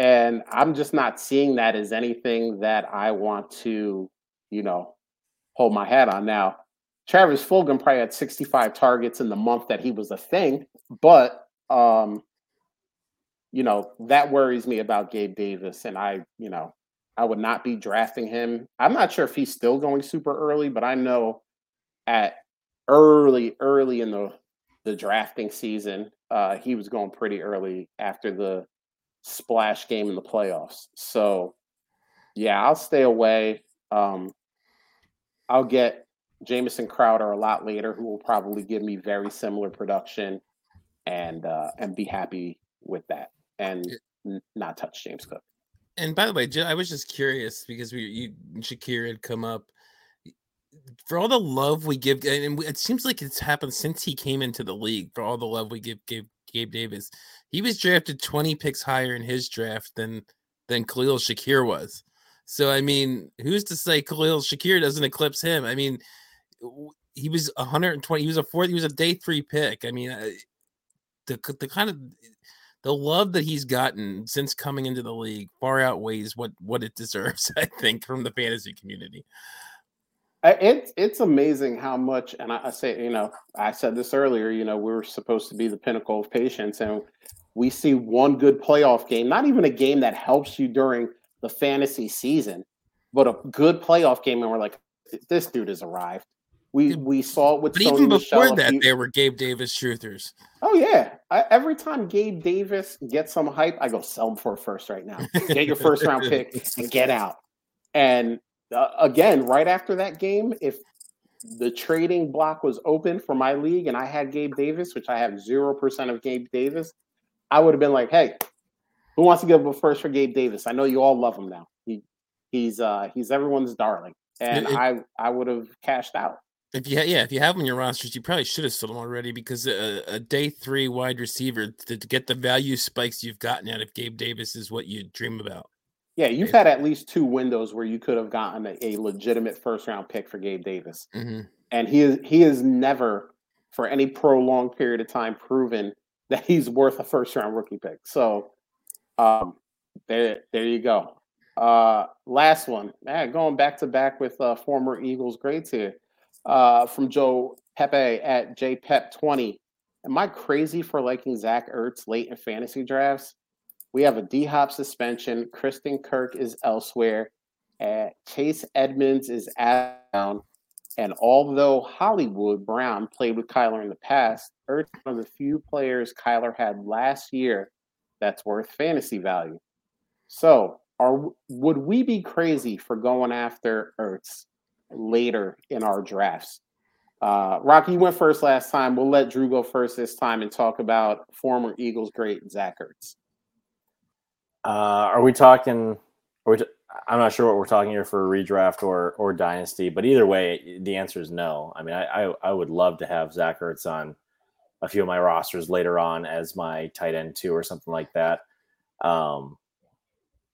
And I'm just not seeing that as anything that I want to, you know, hold my hat on. Now, Travis Fulgham probably had 65 targets in the month that he was a thing, but um, you know, that worries me about Gabe Davis. And I, you know, I would not be drafting him. I'm not sure if he's still going super early, but I know at early, early in the the drafting season, uh, he was going pretty early after the splash game in the playoffs. So, yeah, I'll stay away. Um, I'll get Jamison Crowder a lot later, who will probably give me very similar production, and uh, and be happy with that, and n- not touch James Cook. And by the way, I was just curious because we you Shakir had come up for all the love we give, and it seems like it's happened since he came into the league. For all the love we give Gabe, Gabe Davis, he was drafted 20 picks higher in his draft than than Khalil Shakir was. So I mean, who's to say Khalil Shakir doesn't eclipse him? I mean, he was 120. He was a fourth. He was a day three pick. I mean, uh, the the kind of the love that he's gotten since coming into the league far outweighs what what it [laughs] deserves. I think from the fantasy community. It's it's amazing how much, and I, say, you know, I said this earlier. You know, we are supposed to be the pinnacle of patience, and we see one good playoff game, not even a game that helps you during the fantasy season, but a good playoff game, and we're like, this dude has arrived. We we saw it with but Sony even before Michel that, few... there were Gabe Davis truthers. Oh yeah, I, every time Gabe Davis gets some hype, I go sell him for a first right now. Get your first round pick and get out. And uh, again, right after that game, if the trading block was open for my league and I had Gabe Davis, which I have zero percent of Gabe Davis, I would have been like, "Hey, who wants to give up a first for Gabe Davis? I know you all love him now. He he's uh he's everyone's darling." And It- it- I I would have cashed out. If you ha- yeah, if you have him in your rosters, you probably should have sold him already because a, a day three wide receiver to, to get the value spikes you've gotten out of Gabe Davis is what you dream about. Yeah, you've had at least two windows where you could have gotten a, a legitimate first round pick for Gabe Davis. hmm and he is he is never for any prolonged period of time proven that he's worth a first round rookie pick. So um there there you go. Uh last one. Man, going back to back with uh former Eagles greats here. Uh from Joe Pepe at JPep20. Am I crazy for liking Zach Ertz late in fantasy drafts? We have a D Hop suspension. Christian Kirk is elsewhere. Uh, Chase Edmonds is down. And although Hollywood Brown played with Kyler in the past, Ertz one of the few players Kyler had last year that's worth fantasy value. So, are would we be crazy for going after Ertz later in our drafts? Uh, Rocky, you went first last time. We'll let Drew go first this time and talk about former Eagles great Zach Ertz. Uh, are we talking? Are we t- I'm not sure what we're talking here for a redraft or or dynasty, but either way, the answer is no. I mean, I I, I would love to have Zach Ertz on a few of my rosters later on as my tight end two or something like that. Um,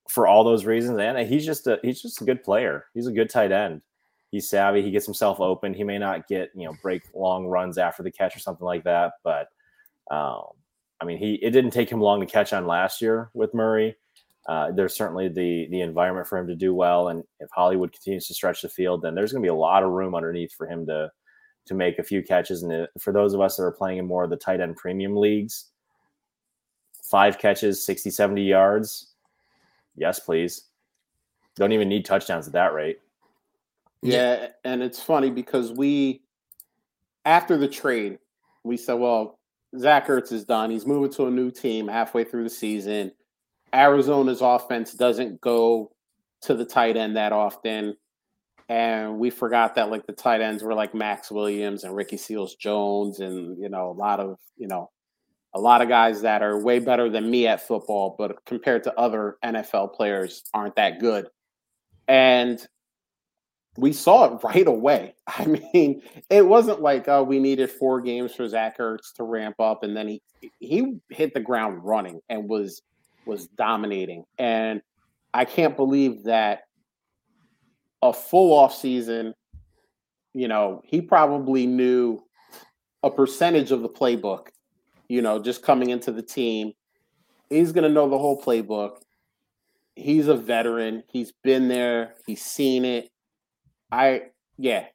for all those reasons, and he's just a he's just a good player. He's a good tight end. He's savvy. He gets himself open. He may not get you know break long runs after the catch or something like that, but um, I mean, he it didn't take him long to catch on last year with Murray. Uh, there's certainly the the environment for him to do well, and if Hollywood continues to stretch the field, then there's going to be a lot of room underneath for him to to make a few catches. And for those of us that are playing in more of the tight end premium leagues, five catches, 60, 70 yards, yes, please. Don't even need touchdowns at that rate. Yeah, and it's funny because we, after the trade, we said, well, Zach Ertz is done. He's moving to a new team halfway through the season. Arizona's offense doesn't go to the tight end that often. And we forgot that like the tight ends were like Maxx Williams and Ricky Seals Jones and you know a lot of you know a lot of guys that are way better than me at football, but compared to other NFL players aren't that good. And we saw it right away. [laughs] I mean, it wasn't like oh, we needed four games for Zach Ertz to ramp up, and then he he hit the ground running and was was dominating. And I can't believe that a full off season, you know, he probably knew a percentage of the playbook, you know, just coming into the team. He's going to know the whole playbook. he's a veteran. He's been there. He's seen it. I yeah,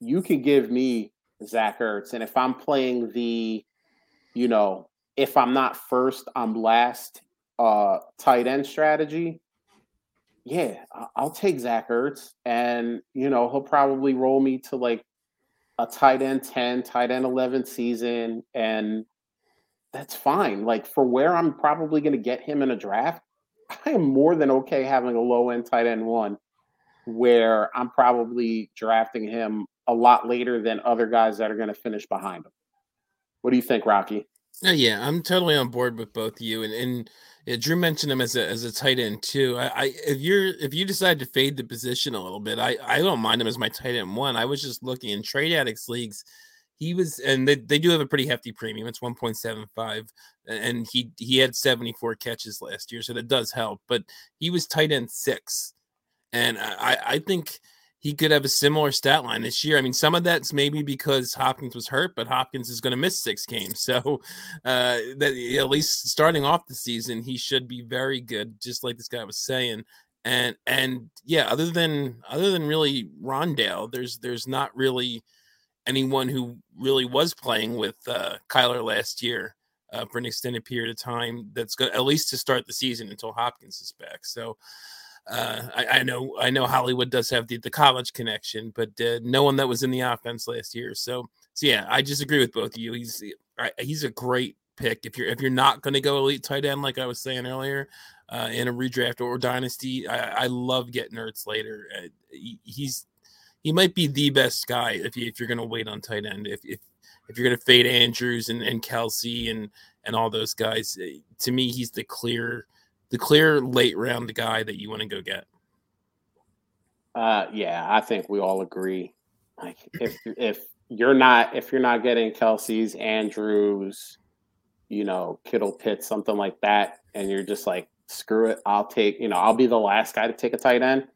you can give me Zach Ertz, and if I'm playing the, you know, if I'm not first, I'm last uh tight end strategy. Yeah, I'll take Zach Ertz, and you know he'll probably roll me to like a tight end 10, tight end 11 season, and that's fine. Like for where I'm probably going to get him in a draft, I am more than okay having a low end tight end one where I'm probably drafting him a lot later than other guys that are going to finish behind him. What do you think, Rocky? Uh, yeah, I'm totally on board with both of you. And and yeah, Drew mentioned him as a as a tight end too. I, I if you're if you decide to fade the position a little bit, I I don't mind him as my tight end one. I was just looking in trade addicts leagues. He was, and they, they do have a pretty hefty premium. It's 1.75, and he he had 74 catches last year, so that does help. But he was tight end six, and I I think he could have a similar stat line this year. I mean, some of that's maybe because Hopkins was hurt, but Hopkins is going to miss six games. [laughs] So, uh, that at least starting off the season, he should be very good, just like this guy was saying. And and yeah, other than other than really Rondale, there's there's not really anyone who really was playing with uh, Kyler last year uh, for an extended period of time. That's going at least to start the season until Hopkins is back. So uh, I, I, know I know Hollywood does have the, the college connection, but uh, no one that was in the offense last year. So, so yeah, I just agree with both of you. He's he's a great pick if you're if you're not going to go elite tight end like I was saying earlier uh, in a redraft or dynasty. I, I love getting Ertz later. Uh, he, he's he might be the best guy if you if you're going to wait on tight end. If if if you're going to fade Andrews and, and Kelce and and all those guys, eh, to me he's the clear the clear late round guy that you want to go get. Uh, yeah, I think we all agree. Like if if you're not if you're not getting Kelce's, Andrews, you know, Kittle Pitts, something like that, and you're just like, screw it, I'll take, you know, I'll be the last guy to take a tight end.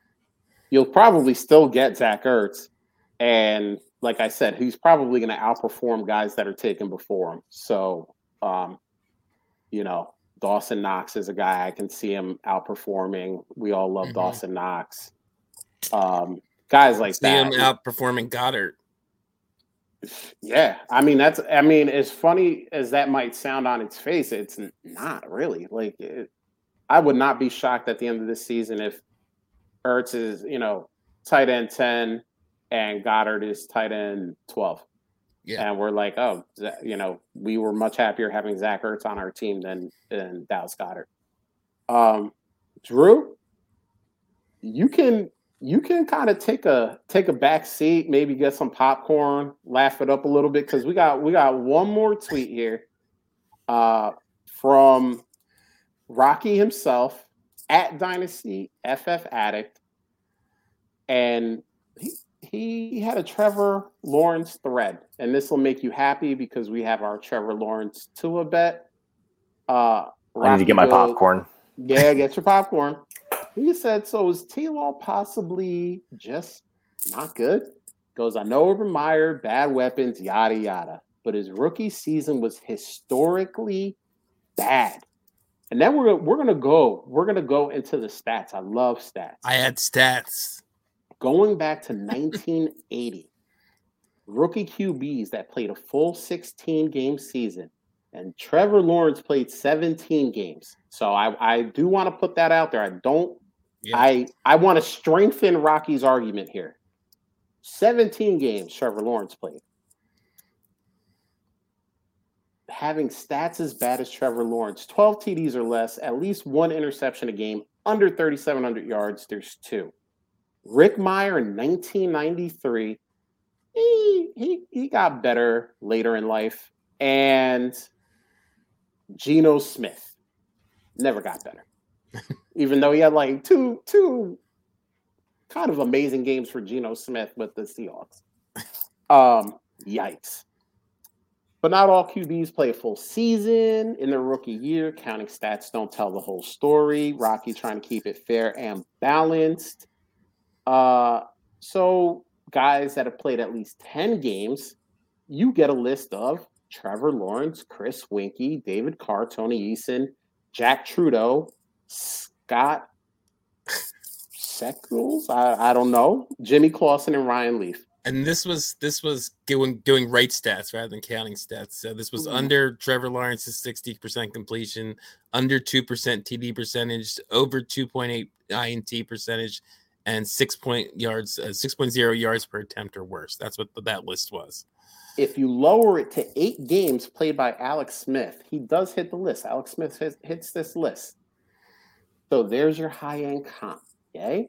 You'll probably still get Zach Ertz. And like I said, he's probably going to outperform guys that are taken before him. So, um, you know, Dawson Knox is a guy I can see him outperforming. We all love mm-hmm. Dawson Knox. Um, guys like see that. him outperforming Goedert. Yeah, I mean that's. I mean, as funny as that might sound on its face, it's not really. Like, it, I would not be shocked at the end of this season if Ertz is, you know, tight end ten and Goedert is tight end twelve. Yeah. And we're like, oh, you know, we were much happier having Zach Ertz on our team than than Dallas Goedert. Um, Drew, you can you can kind of take a take a back seat, maybe get some popcorn, laugh it up a little bit because we got we got one more tweet here uh, from Rocky himself at Dynasty FF Addict, and he, he had a Trevor Lawrence thread, and this will make you happy because we have our Trevor Lawrence to a bet. Uh, I need to get my popcorn. Yeah, [laughs] get your popcorn. He said, "So is T. Law possibly just not good?" Goes, I know Urban Meyer, bad weapons, yada yada, but his rookie season was historically bad. And then we're we're gonna go we're gonna go into the stats. I love stats. I had stats going back to [laughs] 1980, rookie QBs that played a full 16 game season, and Trevor Lawrence played 17 games. So I, I do want to put that out there. I don't. Yeah. I I want to strengthen Rocky's argument here. 17 games Trevor Lawrence played. Having stats as bad as Trevor Lawrence, 12 TDs or less, at least one interception a game, under 3,700 yards, there's two. Rick Mirer in 1993, he, he, he got better later in life. And Geno Smith never got better. [laughs] Even though he had like two two kind of amazing games for Geno Smith with the Seahawks. Um, yikes. But not all QBs play a full season in their rookie year. Counting stats don't tell the whole story. Rocky trying to keep it fair and balanced. Uh, so guys that have played at least 10 games, you get a list of Trevor Lawrence, Chris Weinke, David Carr, Tony Eason, Jack Trudeau, Scott Secules. I, I don't know. Jimmy Clausen and Ryan Leaf. And this was this was doing doing right stats rather than counting stats. So this was Mhm. under Trevor Lawrence's sixty percent completion, under two percent TD percentage, over two point eight INT percentage, and six point yards, uh, six point zero yards per attempt or worse. That's what the, that list was. If you lower it to eight games played by Alex Smith, he does hit the list. Alex Smith hits, hits this list. So there's your high end comp. Okay.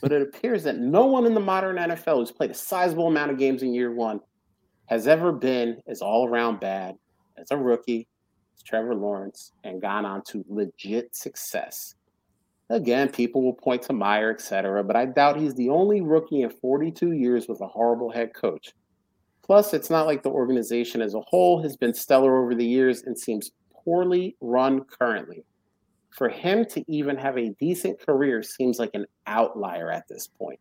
But it appears that no one in the modern NFL who's played a sizable amount of games in year one has ever been as all around bad as a rookie, as Trevor Lawrence, and gone on to legit success. Again, people will point to Meyer, etc., but I doubt he's the only rookie in 42 years with a horrible head coach. Plus, it's not like the organization as a whole has been stellar over the years and seems poorly run currently. For him to even have a decent career seems like an outlier at this point.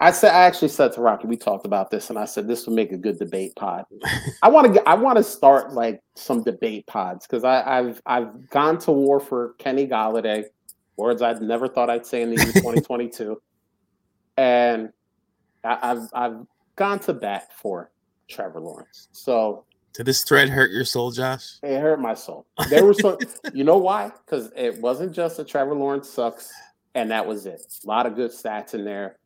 I said I actually said to Rocky, we talked about this, and I said this would make a good debate pod. I want to I want to start like some debate pods because I've I've gone to war for Kenny Golladay, words I'd never thought I'd say in the year [laughs] 2022. And I, I've I've gone to bat for Trevor Lawrence. So Did this thread hurt your soul, Josh? it hurt my soul. There was some, [laughs] you know why? Because it wasn't just that Trevor Lawrence sucks, and that was it. A lot of good stats in there.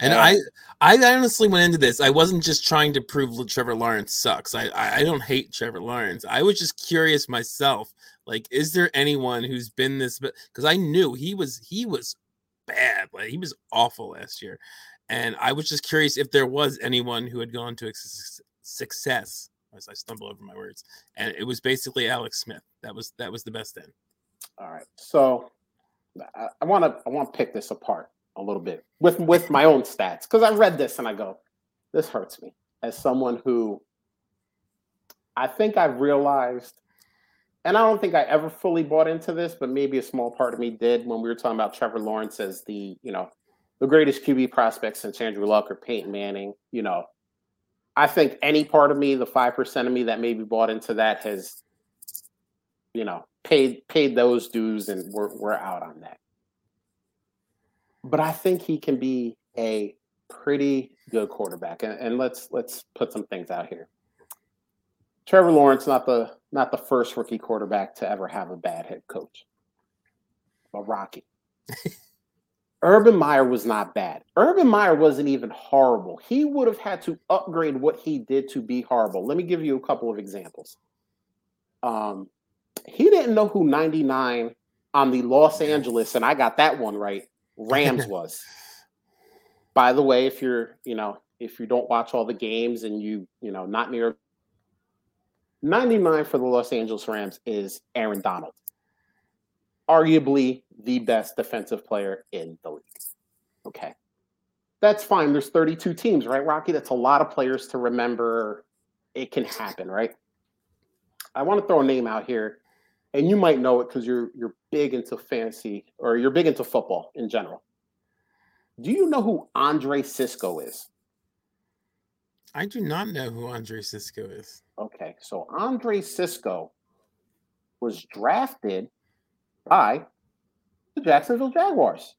And. I, I honestly went into this. I wasn't just trying to prove Trevor Lawrence sucks. I, I, I don't hate Trevor Lawrence. I was just curious myself. Like, is there anyone who's been this? Because I knew he was, he was bad. Like he was awful last year, and I was just curious if there was anyone who had gone to success. As I stumble over my words, and it was basically Alex Smith. That was that was the best end. All right. So I want to I want to pick this apart a little bit with with my own stats because I read this and I go, this hurts me as someone who I think I've realized, and I don't think I ever fully bought into this, but maybe a small part of me did when we were talking about Trevor Lawrence as the you know the greatest QB prospect since Andrew Luck or Peyton Manning. You know, I think any part of me, the five percent of me that maybe bought into that has you know, paid paid those dues and we're we're out on that. But I think he can be a pretty good quarterback. And, and let's let's put some things out here. Trevor Lawrence, not the not the first rookie quarterback to ever have a bad head coach. But Rocky. [laughs] Urban Meyer was not bad. Urban Meyer wasn't even horrible. He would have had to upgrade what he did to be horrible. Let me give you a couple of examples. Um, he didn't know who 99 on the Los Angeles, and I got that one right, Rams [laughs] was. By the way, if you're, you know, if you don't watch all the games and you, you know, not near 99 for the Los Angeles Rams is Aaron Donald. Arguably the best defensive player in the league. Okay. That's fine. There's 32 teams, right, Rocky? That's a lot of players to remember. It can happen, right? I want to throw a name out here, and you might know it because you're you're big into fantasy or you're big into football in general. Do you know who Andre Cisco is? I do not know who Andre Cisco is. Okay, so Andre Cisco was drafted by the Jacksonville Jaguars.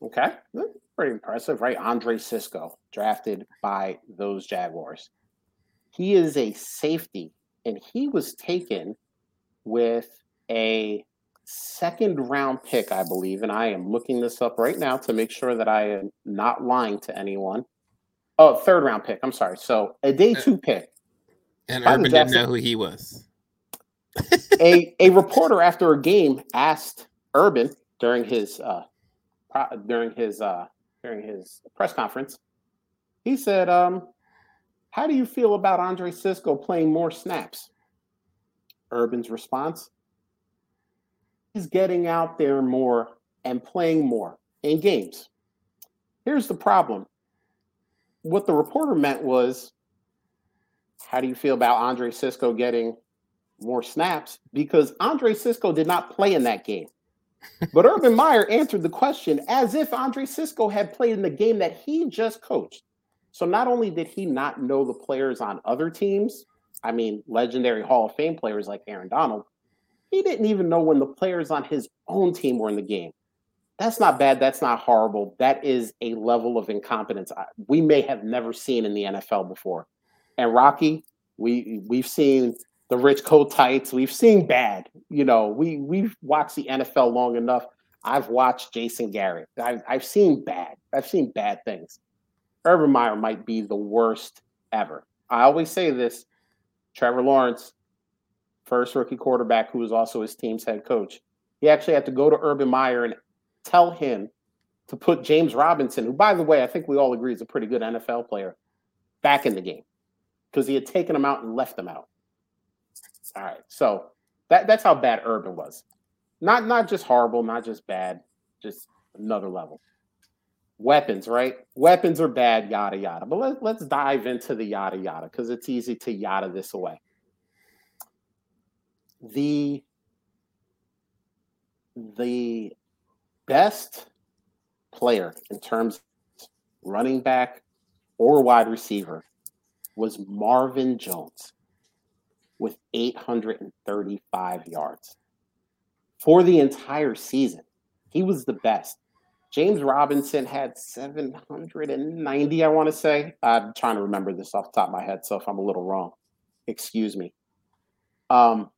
Okay, that's pretty impressive, right? Andre Cisco drafted by those Jaguars. He is a safety, and he was taken with a second round pick, I believe. And I am looking this up right now to make sure that I am not lying to anyone. Oh, third round pick. I'm sorry. So a day two pick. And Urban didn't know who he was. a [laughs] a reporter after a game asked Urban during his uh pro- during his uh during his press conference. He said, um, "How do you feel about Andre Cisco playing more snaps?" Urban's response: He's getting out there more and playing more in games. Here's the problem. What the reporter meant was, how do you feel about Andre Cisco getting more snaps because Andre Cisco did not play in that game. But Urban Meyer answered the question as if Andre Cisco had played in the game that he just coached. So not only did he not know the players on other teams, I mean, legendary Hall of Fame players like Aaron Donald, He didn't even know when the players on his own team were in the game. That's not bad. That's not horrible. That is a level of incompetence we may have never seen in the NFL before. And Rocky, we we've seen the Rich Kotites. We've seen bad. You know, we we've watched the NFL long enough. I've watched Jason Garrett. I've I've seen bad. I've seen bad things. Urban Meyer might be the worst ever. I always say this. Trevor Lawrence, first rookie quarterback who was also his team's head coach. He actually had to go to Urban Meyer and tell him to put James Robinson, who, by the way, I think we all agree is a pretty good NFL player, back in the game because he had taken him out and left him out. All right, so that that's how bad Urban was. Not not just horrible, not just bad, just another level. Weapons, right? Weapons are bad, yada yada. But let, let's dive into the yada yada because it's easy to yada this away. The the best player in terms of running back or wide receiver was Marvin Jones with 835 yards for the entire season. He was the best. James Robinson had 790, I want to say. I'm trying to remember this off the top of my head, so if I'm a little wrong, excuse me. Um,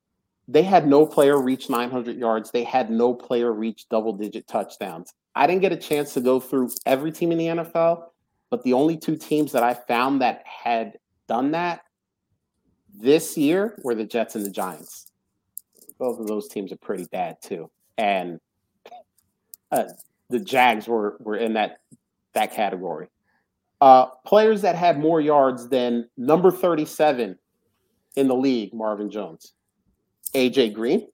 they had no player reach 900 yards. They had no player reach double digit touchdowns. I didn't get a chance to go through every team in the NFL, but the only two teams that I found that had done that this year were the Jets and the Giants. Both of those teams are pretty bad too, and uh, the Jags were were in that that category. Uh, players that had more yards than number 37 in the league, Marvin Jones. AJ Green,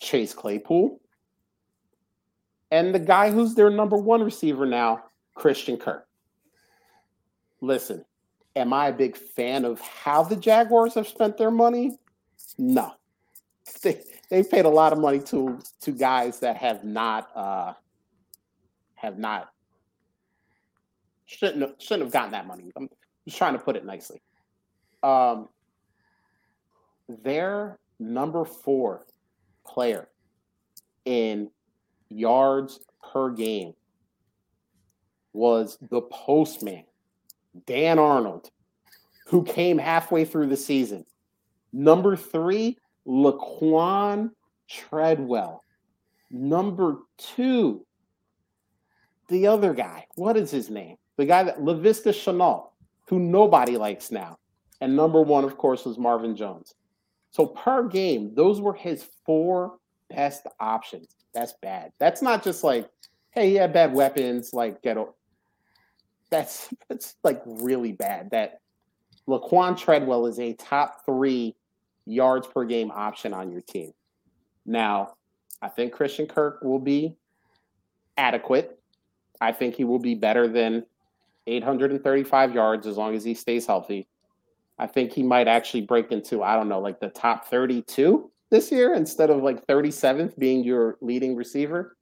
Chase Claypool, and the guy who's their number one receiver now, Christian Kirk. Listen, am I a big fan of how the Jaguars have spent their money? No. [laughs] they paid a lot of money to to guys that have not uh have not shouldn't have, shouldn't have gotten that money. I'm just trying to put it nicely. Um their number four player in yards per game was the postman, Dan Arnold, who came halfway through the season. Number three, Laquan Treadwell. Number two, the other guy. What is his name? The guy that Laviska Shenault, who nobody likes now. And number one, of course, was Marvin Jones. So per game, those were his four best options. That's bad. That's not just like, hey, he had bad weapons, like get over. that's that's like really bad. That Laquan Treadwell is a top three yards per game option on your team. Now, I think Christian Kirk will be adequate. I think he will be better than 835 yards as long as he stays healthy. I think he might actually break into, I don't know, like the top 32 this year instead of like 37th being your leading receiver.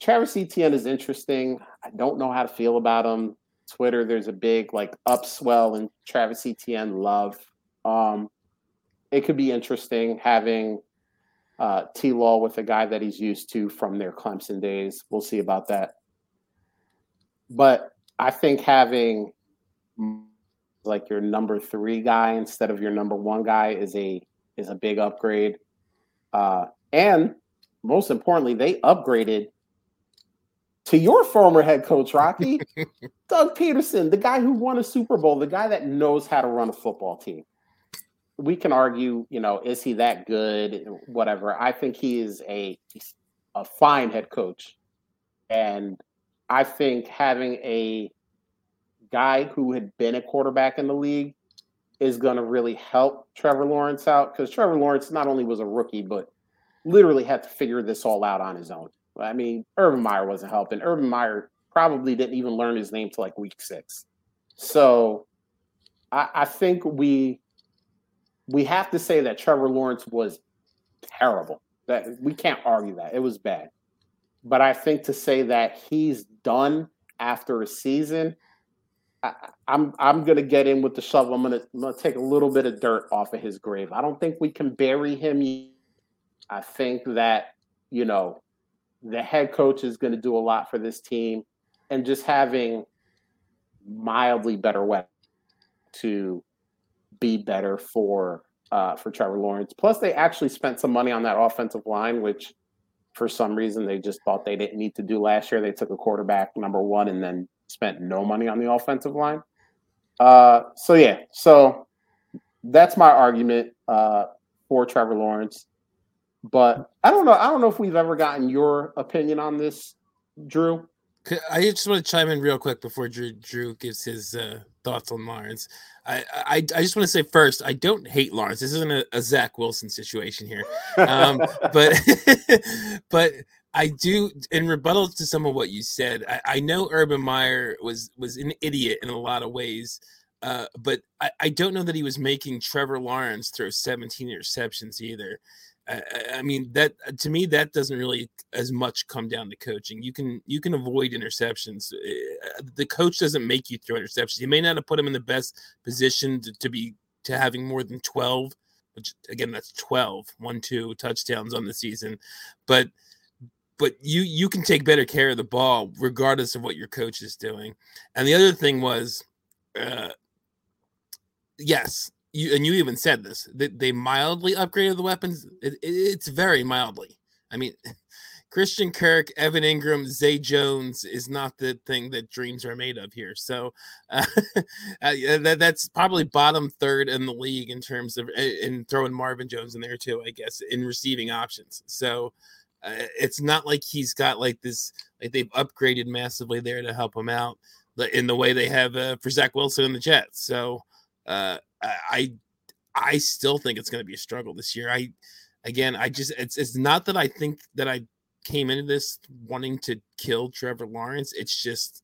Travis Etienne is interesting. I don't know how to feel about him. Twitter, there's a big like upswell in Travis Etienne love. Um, it could be interesting having uh, T Law with a guy that he's used to from their Clemson days. We'll see about that. But I think having like your number three guy instead of your number one guy is a is a big upgrade. Uh, and most importantly, they upgraded to your former head coach, Rocky, [laughs] Doug Pederson, the guy who won a Super Bowl, the guy that knows how to run a football team. We can argue, you know, is he that good? Whatever. I think he is a a fine head coach, and I think having a guy who had been a quarterback in the league is going to really help Trevor Lawrence out because Trevor Lawrence not only was a rookie, but literally had to figure this all out on his own. I mean, Urban Meyer wasn't helping. Urban Meyer probably didn't even learn his name till like week six. So I, I think we we have to say that Trevor Lawrence was terrible. That we can't argue that. It was bad. But I think to say that he's done after a season, I, I'm I'm gonna get in with the shovel. I'm gonna I'm gonna take a little bit of dirt off of his grave. I don't think we can bury him. I think that you know the head coach is going to do a lot for this team, and just having mildly better weapons to be better for uh, for Trevor Lawrence. Plus, they actually spent some money on that offensive line, which for some reason they just thought they didn't need to do last year. They took a quarterback number one and then spent no money on the offensive line. Uh, so yeah, so that's my argument uh, for Trevor Lawrence. But I don't know. I don't know if we've ever gotten your opinion on this, Drew. I just want to chime in real quick before Drew Drew gives his uh, thoughts on Lawrence. I, I, I just want to say first, I don't hate Lawrence. This isn't a, a Zach Wilson situation here, um, [laughs] but [laughs] but I do in rebuttal to some of what you said. I, I know Urban Meyer was was an idiot in a lot of ways, uh, but I, I don't know that he was making Trevor Lawrence throw 17 interceptions either. I, I, mean that to me that doesn't really as much come down to coaching. You can you can avoid interceptions. Eh, the coach doesn't make you throw interceptions. He may not have put him in the best position to, to be to having more than 12, which again that's 12, one two touchdowns on the season. But but you you can take better care of the ball regardless of what your coach is doing. And the other thing was uh yes, you and you even said this that they mildly upgraded the weapons. It, it, it's very mildly. I mean, [laughs] Christian Kirk, Evan Engram, Zay Jones is not the thing that dreams are made of here. So [laughs] uh, that, that's probably bottom third in the league in terms of in throwing Marvin Jones in there too. I guess in receiving options. So. Uh, it's not like he's got like this like they've upgraded massively there to help him out in the way they have uh, for Zach Wilson and the Jets. So uh, I I still think it's going to be a struggle this year. I again, I just it's it's not that I think that I came into this wanting to kill Trevor Lawrence. It's just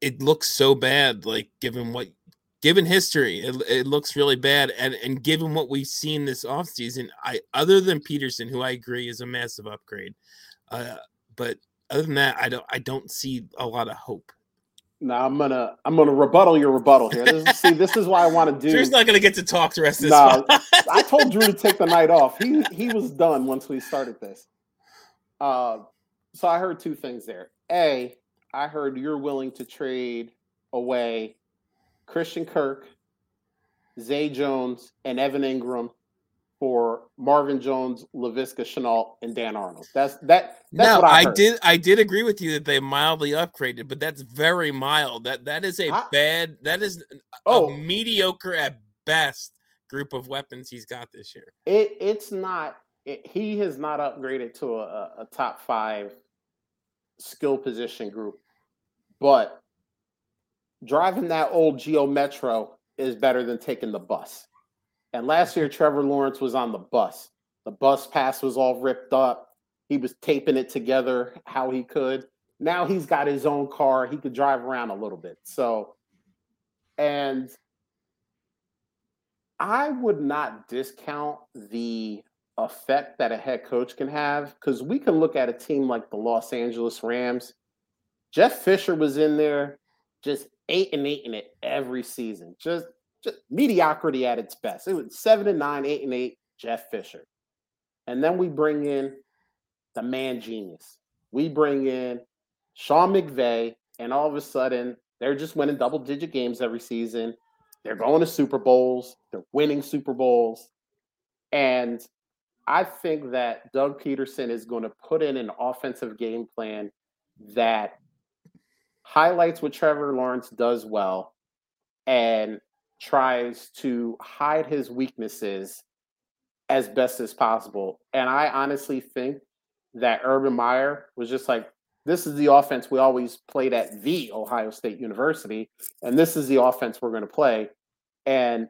it looks so bad like given what given history it, it looks really bad and and given what we've seen this offseason i other than pederson who i agree is a massive upgrade uh, but other than that i don't i don't see a lot of hope now I'm gonna I'm gonna rebuttal your rebuttal here. This is, see, this is why I want to do. Drew's not gonna get to talk the rest of this. No, I told Drew to take the [laughs] night off. He he was done once we started this. Uh, so I heard two things there. A, I heard you're willing to trade away Christian Kirk, Zay Jones, and Evan Engram for Marvin Jones, Laviska Shenault, and Dan Arnold. That's that. That's no, I, I did. I did agree with you that they mildly upgraded, but that's very mild. That that is a I, bad. That is oh, a mediocre at best group of weapons he's got this year. It it's not. It, he has not upgraded to a, a top five skill position group, but driving that old Geo Metro is better than taking the bus. And last year, Trevor Lawrence was on the bus. The bus pass was all ripped up. He was taping it together how he could. Now he's got his own car. He could drive around a little bit. So, and I would not discount the effect that a head coach can have because we can look at a team like the Los Angeles Rams. Jeff Fisher was in there just eight and eight in it every season. Just just mediocrity at its best. It was seven and nine, eight and eight, Jeff Fisher. And then we bring in the man genius. We bring in Sean McVay, and all of a sudden they're just winning double digit games every season. They're going to Super Bowls, they're winning Super Bowls. And I think that Doug Pederson is going to put in an offensive game plan that highlights what Trevor Lawrence does well and tries to hide his weaknesses as best as possible. And I honestly think that Urban Meyer was just like, this is the offense we always played at the Ohio State University, and this is the offense we're going to play. And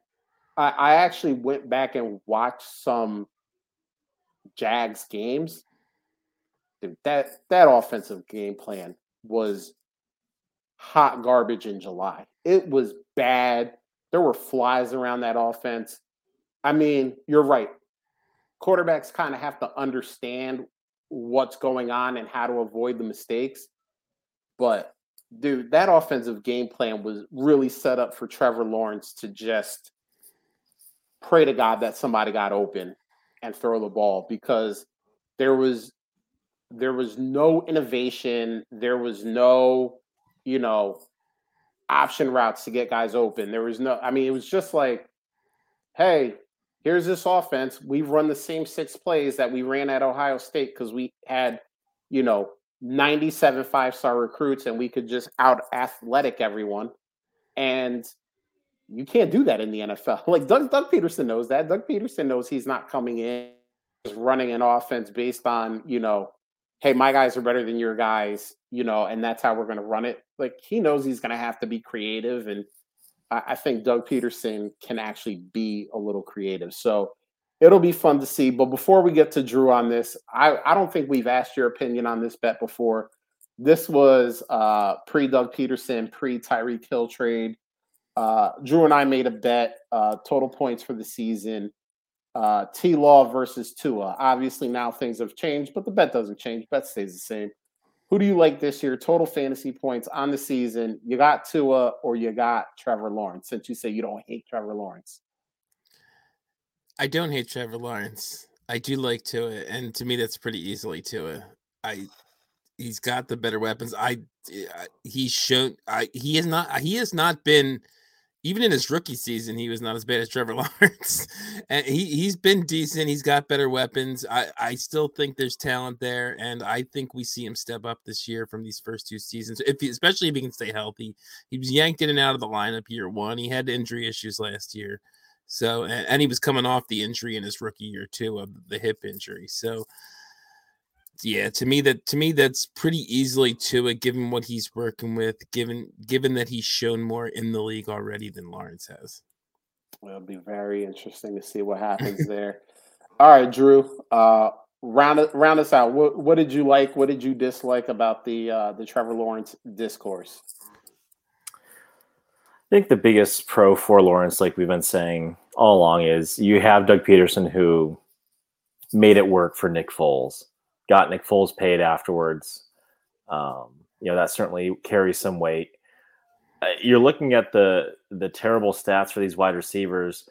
I, I actually went back and watched some Jags games. Dude, that that offensive game plan was hot garbage in July. It was bad. There were flies around that offense. I mean, you're right. Quarterbacks kind of have to understand what's going on and how to avoid the mistakes. But dude, that offensive game plan was really set up for Trevor Lawrence to just pray to God that somebody got open and throw the ball because there was there was no innovation, there was no, you know, option routes to get guys open. There was no I mean it was just like hey, here's this offense. We've run the same six plays that we ran at Ohio State because we had, you know, 97 five star recruits and we could just out athletic everyone. And you can't do that in the NFL. [laughs] Like Doug, Doug Pederson knows that. Doug Pederson knows he's not coming in just running an offense based on, you know, hey, my guys are better than your guys, you know, and that's how we're going to run it. Like he knows he's going to have to be creative. And I, I think Doug Pederson can actually be a little creative. So it'll be fun to see. But before we get to Drew on this, I, I don't think we've asked your opinion on this bet before. This was uh, pre Doug Pederson, pre Tyreek Hill trade. Uh, Drew and I made a bet, uh, total points for the season. Uh, T Law versus Tua. Obviously, now things have changed, but the bet doesn't change. Bet stays the same. Who do you like this year? Total fantasy points on the season. You got Tua or you got Trevor Lawrence, since you say you don't hate Trevor Lawrence. I don't hate Trevor Lawrence. I do like Tua, and to me, that's pretty easily Tua. I he's got the better weapons. I he's shown. I he has not. He has not been even in his rookie season, he was not as bad as Trevor [laughs] Lawrence. and he he's been decent. He's got better weapons. I I still think there's talent there, and I think we see him step up this year from these first two seasons. If he, especially if he can stay healthy, he was yanked in and out of the lineup year one. He had injury issues last year, so and, and he was coming off the injury in his rookie year too of the hip injury. So yeah, to me that to me that's pretty easily Tua, given what he's working with, given given that he's shown more in the league already than Lawrence has. Well, It'll be very interesting to see what happens there. All right, Drew. Uh, round round us out. What what did you like? What did you dislike about the uh, the Trevor Lawrence discourse? I think the biggest pro for Lawrence, like we've been saying all along, is you have Doug Pederson who made it work for Nick Foles got Nick Foles paid afterwards. Um, you know that certainly carries some weight. Uh, you're looking at the the terrible stats for these wide receivers.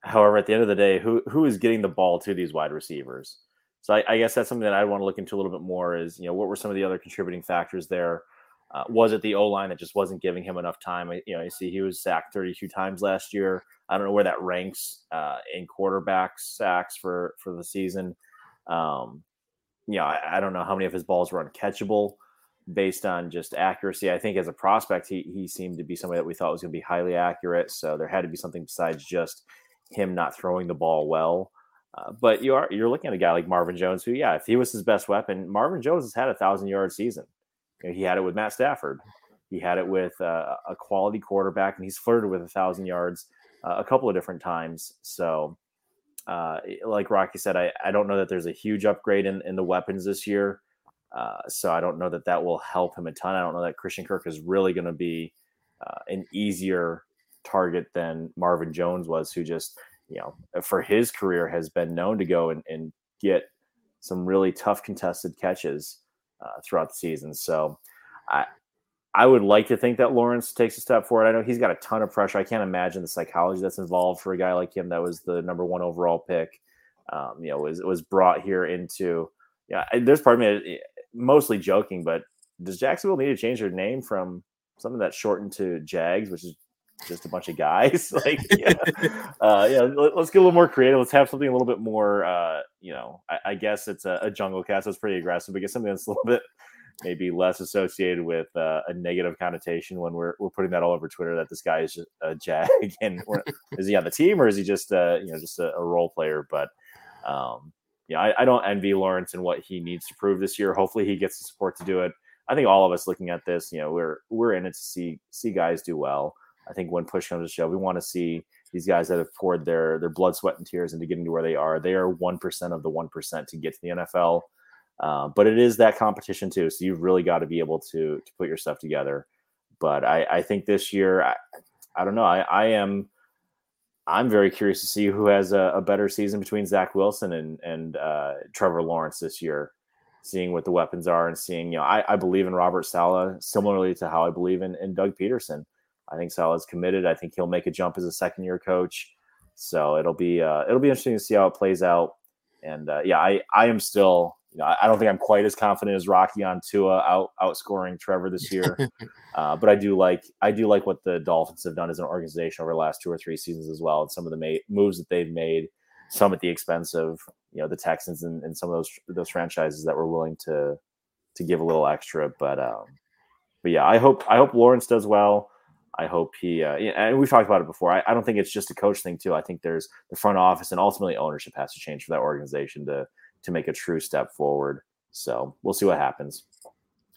However, at the end of the day, who who is getting the ball to these wide receivers? So I, I guess that's something that I want to look into a little bit more. Is you know what were some of the other contributing factors there? Uh, was it the O line that just wasn't giving him enough time? You know, you see he was sacked 32 times last year. I don't know where that ranks uh, in quarterback sacks for for the season. Um, you know, I, I, don't know how many of his balls were uncatchable based on just accuracy. I think as a prospect, he he seemed to be somebody that we thought was going to be highly accurate. So there had to be something besides just him not throwing the ball well. Uh, but you are you're looking at a guy like Marvin Jones, who yeah, if he was his best weapon, Marvin Jones has had a thousand yard season. You know, he had it with Matt Stafford. He had it with uh, a quality quarterback, and he's flirted with a thousand yards uh, a couple of different times. So uh, like Rocky said, I, I don't know that there's a huge upgrade in, in the weapons this year. Uh, so I don't know that that will help him a ton. I don't know that Christian Kirk is really going to be uh, an easier target than Marvin Jones was, who just, you know, for his career has been known to go and, and get some really tough contested catches uh, throughout the season. So I, I would like to think that Lawrence takes a step forward. I know he's got a ton of pressure. I can't imagine the psychology that's involved for a guy like him that was the number one overall pick. Um, you know, was was brought here into. Yeah, there's part of me eh, mostly joking, but does Jacksonville need to change their name from something that's shortened to Jags, which is just a bunch of guys? [laughs] like, yeah, [laughs] uh, yeah. Let's get a little more creative. Let's have something a little bit more. Uh, you know, I, I guess it's a, a jungle cast. That's pretty aggressive, but get something that's a little bit maybe less associated with uh, a negative connotation when we're, we're putting that all over Twitter that this guy is a jag [laughs] and is he on the team or is he just uh, you know just a, a role player? But um, yeah, I, I, don't envy Lawrence and what he needs to prove this year. Hopefully, he gets the support to do it. I think all of us looking at this, you know, we're we're in it to see see guys do well. I think when push comes to shove, we want to see these guys that have poured their their blood, sweat, and tears into getting to where they are. They are one percent of the one percent to get to the NFL. Uh, but it is that competition too. So you've really got to be able to to put your stuff together. But I, I think this year, I, I don't know. I, I am I'm very curious to see who has a, a better season between Zach Wilson and and uh, Trevor Lawrence this year. seeing what the weapons are and seeing, you know, I, I believe in Robert Saleh similarly to how I believe in, in Doug Pederson. I think Saleh's committed. I think he'll make a jump as a second year coach. So it'll be uh, it'll be interesting to see how it plays out. And uh, yeah, I I am still you know I don't think I'm quite as confident as Rocky on Tua out outscoring Trevor this year, [laughs] uh, but I do like I do like what the Dolphins have done as an organization over the last two or three seasons as well, and some of the ma- moves that they've made, some at the expense of you know the Texans and, and some of those those franchises that were willing to to give a little extra. But um, but yeah, I hope I hope Lawrence does well. I hope he, uh, and we've talked about it before. I, I, don't think it's just a coach thing too. I think there's the front office and ultimately ownership has to change for that organization to to make a true step forward. So we'll see what happens.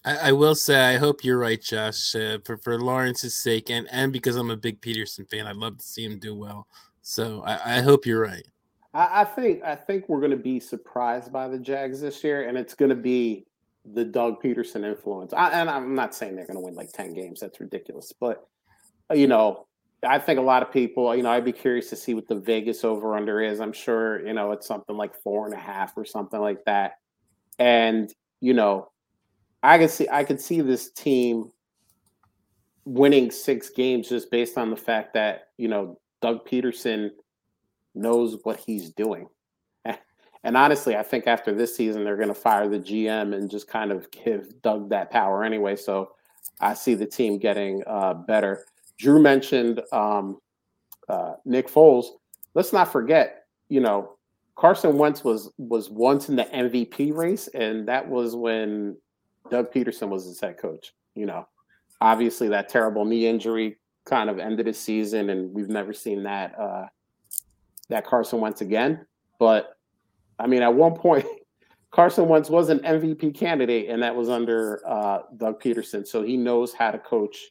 I, I will say I hope you're right, Josh. Uh, for for Lawrence's sake, and and because I'm a big Pederson fan, I'd love to see him do well. So I, I hope you're right. I, I think I think we're going to be surprised by the Jags this year, and it's going to be the Doug Pederson influence. I, and I'm not saying they're going to win like ten games. That's ridiculous, but you know, I think a lot of people, you know, I'd be curious to see what the Vegas over under is. I'm sure, you know, it's something like four and a half or something like that. And, you know, I could see I could see this team winning six games just based on the fact that, you know, Doug Pederson knows what he's doing. [laughs] And honestly, I think after this season, they're going to fire the GM and just kind of give Doug that power anyway. So I see the team getting uh, better. Drew mentioned um, uh, Nick Foles. Let's not forget, you know, Carson Wentz was was once in the MVP race, and that was when Doug Pederson was his head coach. You know, obviously that terrible knee injury kind of ended his season, and we've never seen that uh, that Carson Wentz again. But I mean, at one point, [laughs] Carson Wentz was an MVP candidate, and that was under uh, Doug Pederson, So he knows how to coach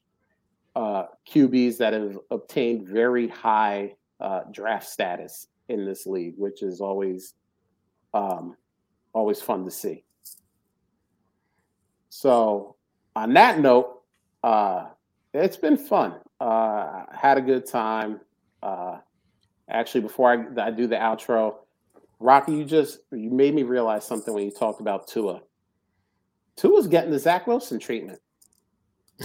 uh, QBs that have obtained very high uh, draft status in this league, which is always um, always fun to see. So, on that note, uh, it's been fun. Uh, had a good time. Uh, actually, before I, I do the outro, Rocky, you just you made me realize something when you talked about Tua. Tua's getting the Zach Wilson treatment.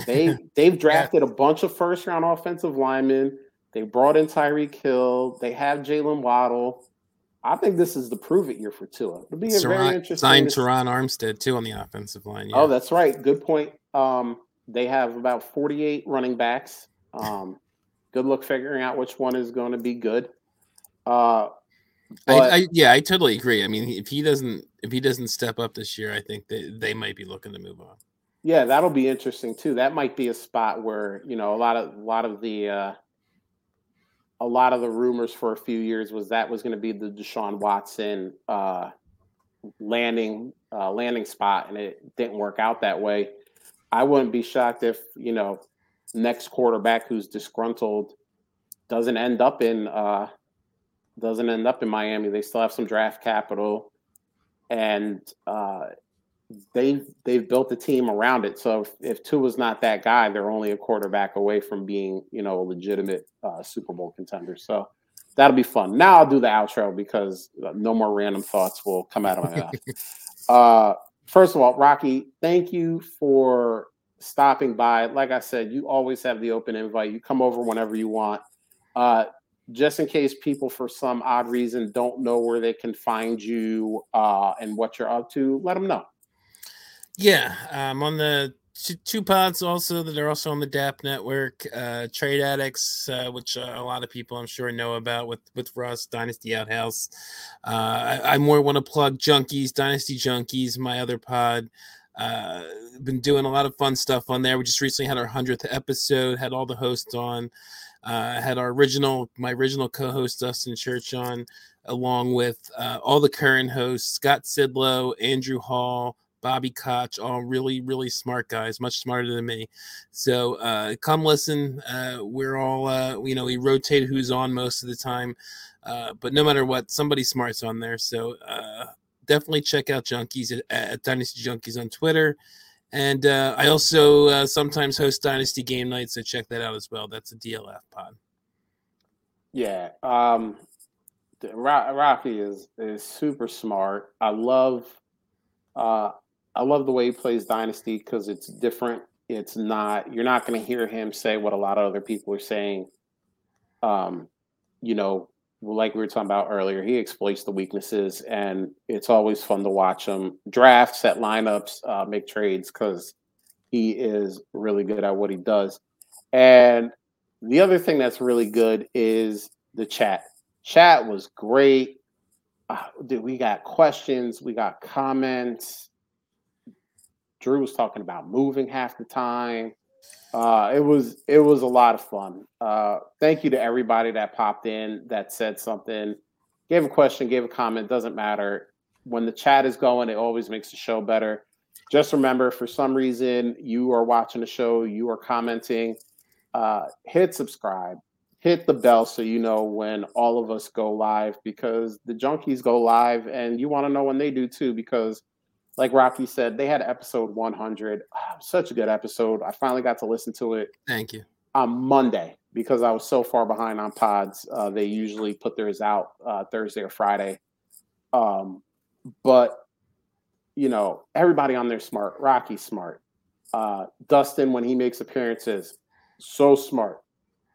They they've [laughs] drafted a bunch of first round offensive linemen. They brought in Tyreek Hill. They have Jaylen Waddle. I think this is the prove it year for Tua. It'll be a very interesting. Signed Terron Armstead too on the offensive line. Yeah. Oh, that's right. Good point. Um, they have about 48 running backs. Um, good luck figuring out which one is going to be good. Uh, I, I, yeah, I totally agree. I mean, if he doesn't if he doesn't step up this year, I think that they might be looking to move on. Yeah, that'll be interesting too. That might be a spot where you know a lot of a lot of the uh, a lot of the rumors for a few years was that was going to be the Deshaun Watson uh, landing uh, landing spot, and it didn't work out that way. I wouldn't be shocked if you know next quarterback who's disgruntled doesn't end up in uh, doesn't end up in Miami. They still have some draft capital, and uh, they've they've built a team around it. So if, if Tua's not that guy, they're only a quarterback away from being, you know, a legitimate uh, Super Bowl contender. So that'll be fun. Now I'll do the outro because uh, no more random thoughts will come out of my mouth. [laughs] uh, first of all, Rocky, thank you for stopping by. Like I said, you always have the open invite. You come over whenever you want. Uh, just in case people, for some odd reason, don't know where they can find you uh, and what you're up to, let them know. Yeah, I'm on the two, two, pods also that are also on the DAP network. Uh, Trade Addicts, uh, which uh, a lot of people I'm sure know about with with Russ Dynasty Outhouse. Uh, I, I, more want to plug Junkies, Dynasty Junkies, my other pod. Uh, been doing a lot of fun stuff on there. We just recently had our hundredth episode. Had all the hosts on. Uh, had our original, my original co-host Dustin Church on, along with all the current hosts: Scott Sidlow, Andrew Hall. Bobby Koch, all really, really smart guys, much smarter than me. So uh, come listen. Uh, we're all, uh, you know, we rotate who's on most of the time. Uh, but no matter what, somebody smart's on there. So uh, definitely check out Junkies at, at, Dynasty Junkies on Twitter. And uh, I also sometimes host Dynasty Game Night, so check that out as well. That's a DLF pod. Yeah. Um, Rocky is is super smart. I love I love the way he plays Dynasty because it's different. It's not you're not going to hear him say what a lot of other people are saying. Um, you know, like we were talking about earlier, he exploits the weaknesses, and it's always fun to watch him draft, set lineups, uh, make trades because he is really good at what he does. And the other thing that's really good is the chat. Chat was great. Uh, dude, we got questions, we got comments. Drew was talking about moving half the time. Uh, it was it was a lot of fun. Uh, thank you to everybody that popped in, that said something, gave a question, gave a comment. Doesn't matter. When the chat is going, it always makes the show better. Just remember, for some reason, you are watching the show, you are commenting. Uh, hit subscribe, hit the bell so you know when all of us go live because the junkies go live, and you want to know when they do too because like Rocky said, they had episode 100. Oh, ah, such a good episode. I finally got to listen to it. Thank you. On Monday because I was so far behind on pods. Uh, they usually put theirs out uh, Thursday or Friday. Um, but you know, everybody on there smart. Rocky smart. Uh, Dustin when he makes appearances, so smart.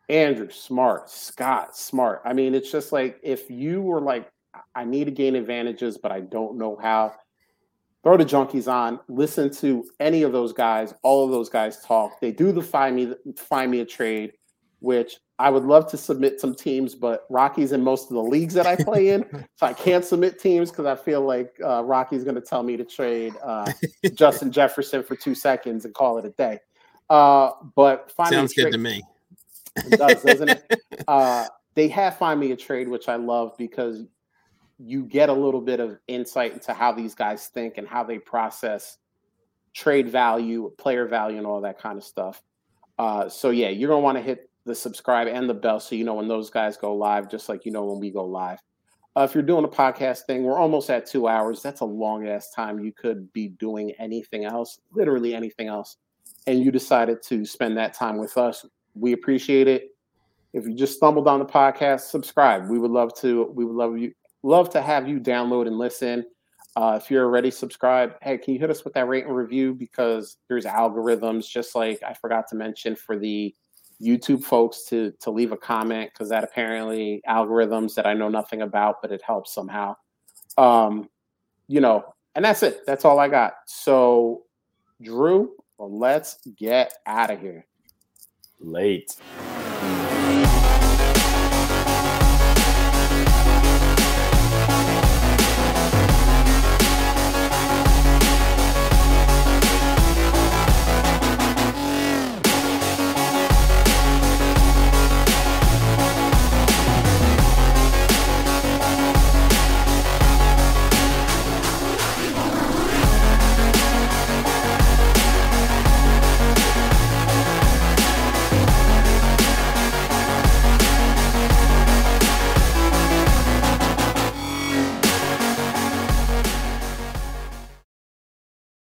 Andrew smart. Scott smart. I mean, it's just like if you were like, I need to gain advantages, but I don't know how throw the junkies on, listen to any of those guys, all of those guys talk. They do the find me find me a trade, which I would love to submit some teams, but Rocky's in most of the leagues that I play in, [laughs] so I can't submit teams because I feel like uh, Rocky's going to tell me to trade uh, Justin [laughs] Jefferson for two seconds and call it a day. Uh, but sounds good to me. It does, doesn't it? [laughs] Uh, they have find me a trade, which I love because you get a little bit of insight into how these guys think and how they process trade value, player value, and all that kind of stuff. Uh, so yeah, you're gonna want to hit the subscribe and the bell so you know when those guys go live, just like you know when we go live. Uh, if you're doing a podcast thing, we're almost at two hours. That's a long ass time. You could be doing anything else, literally anything else, and you decided to spend that time with us. We appreciate it. If you just stumbled on the podcast, subscribe. We would love to. We would love you love to have you download and listen. Uh, if you're already subscribed, hey, can you hit us with that rate and review? Because there's algorithms, just like I forgot to mention for the YouTube folks to to leave a comment because that apparently algorithms that I know nothing about, but it helps somehow. Um, you know, and that's it. That's all I got. So, Drew, let's get out of here. Late.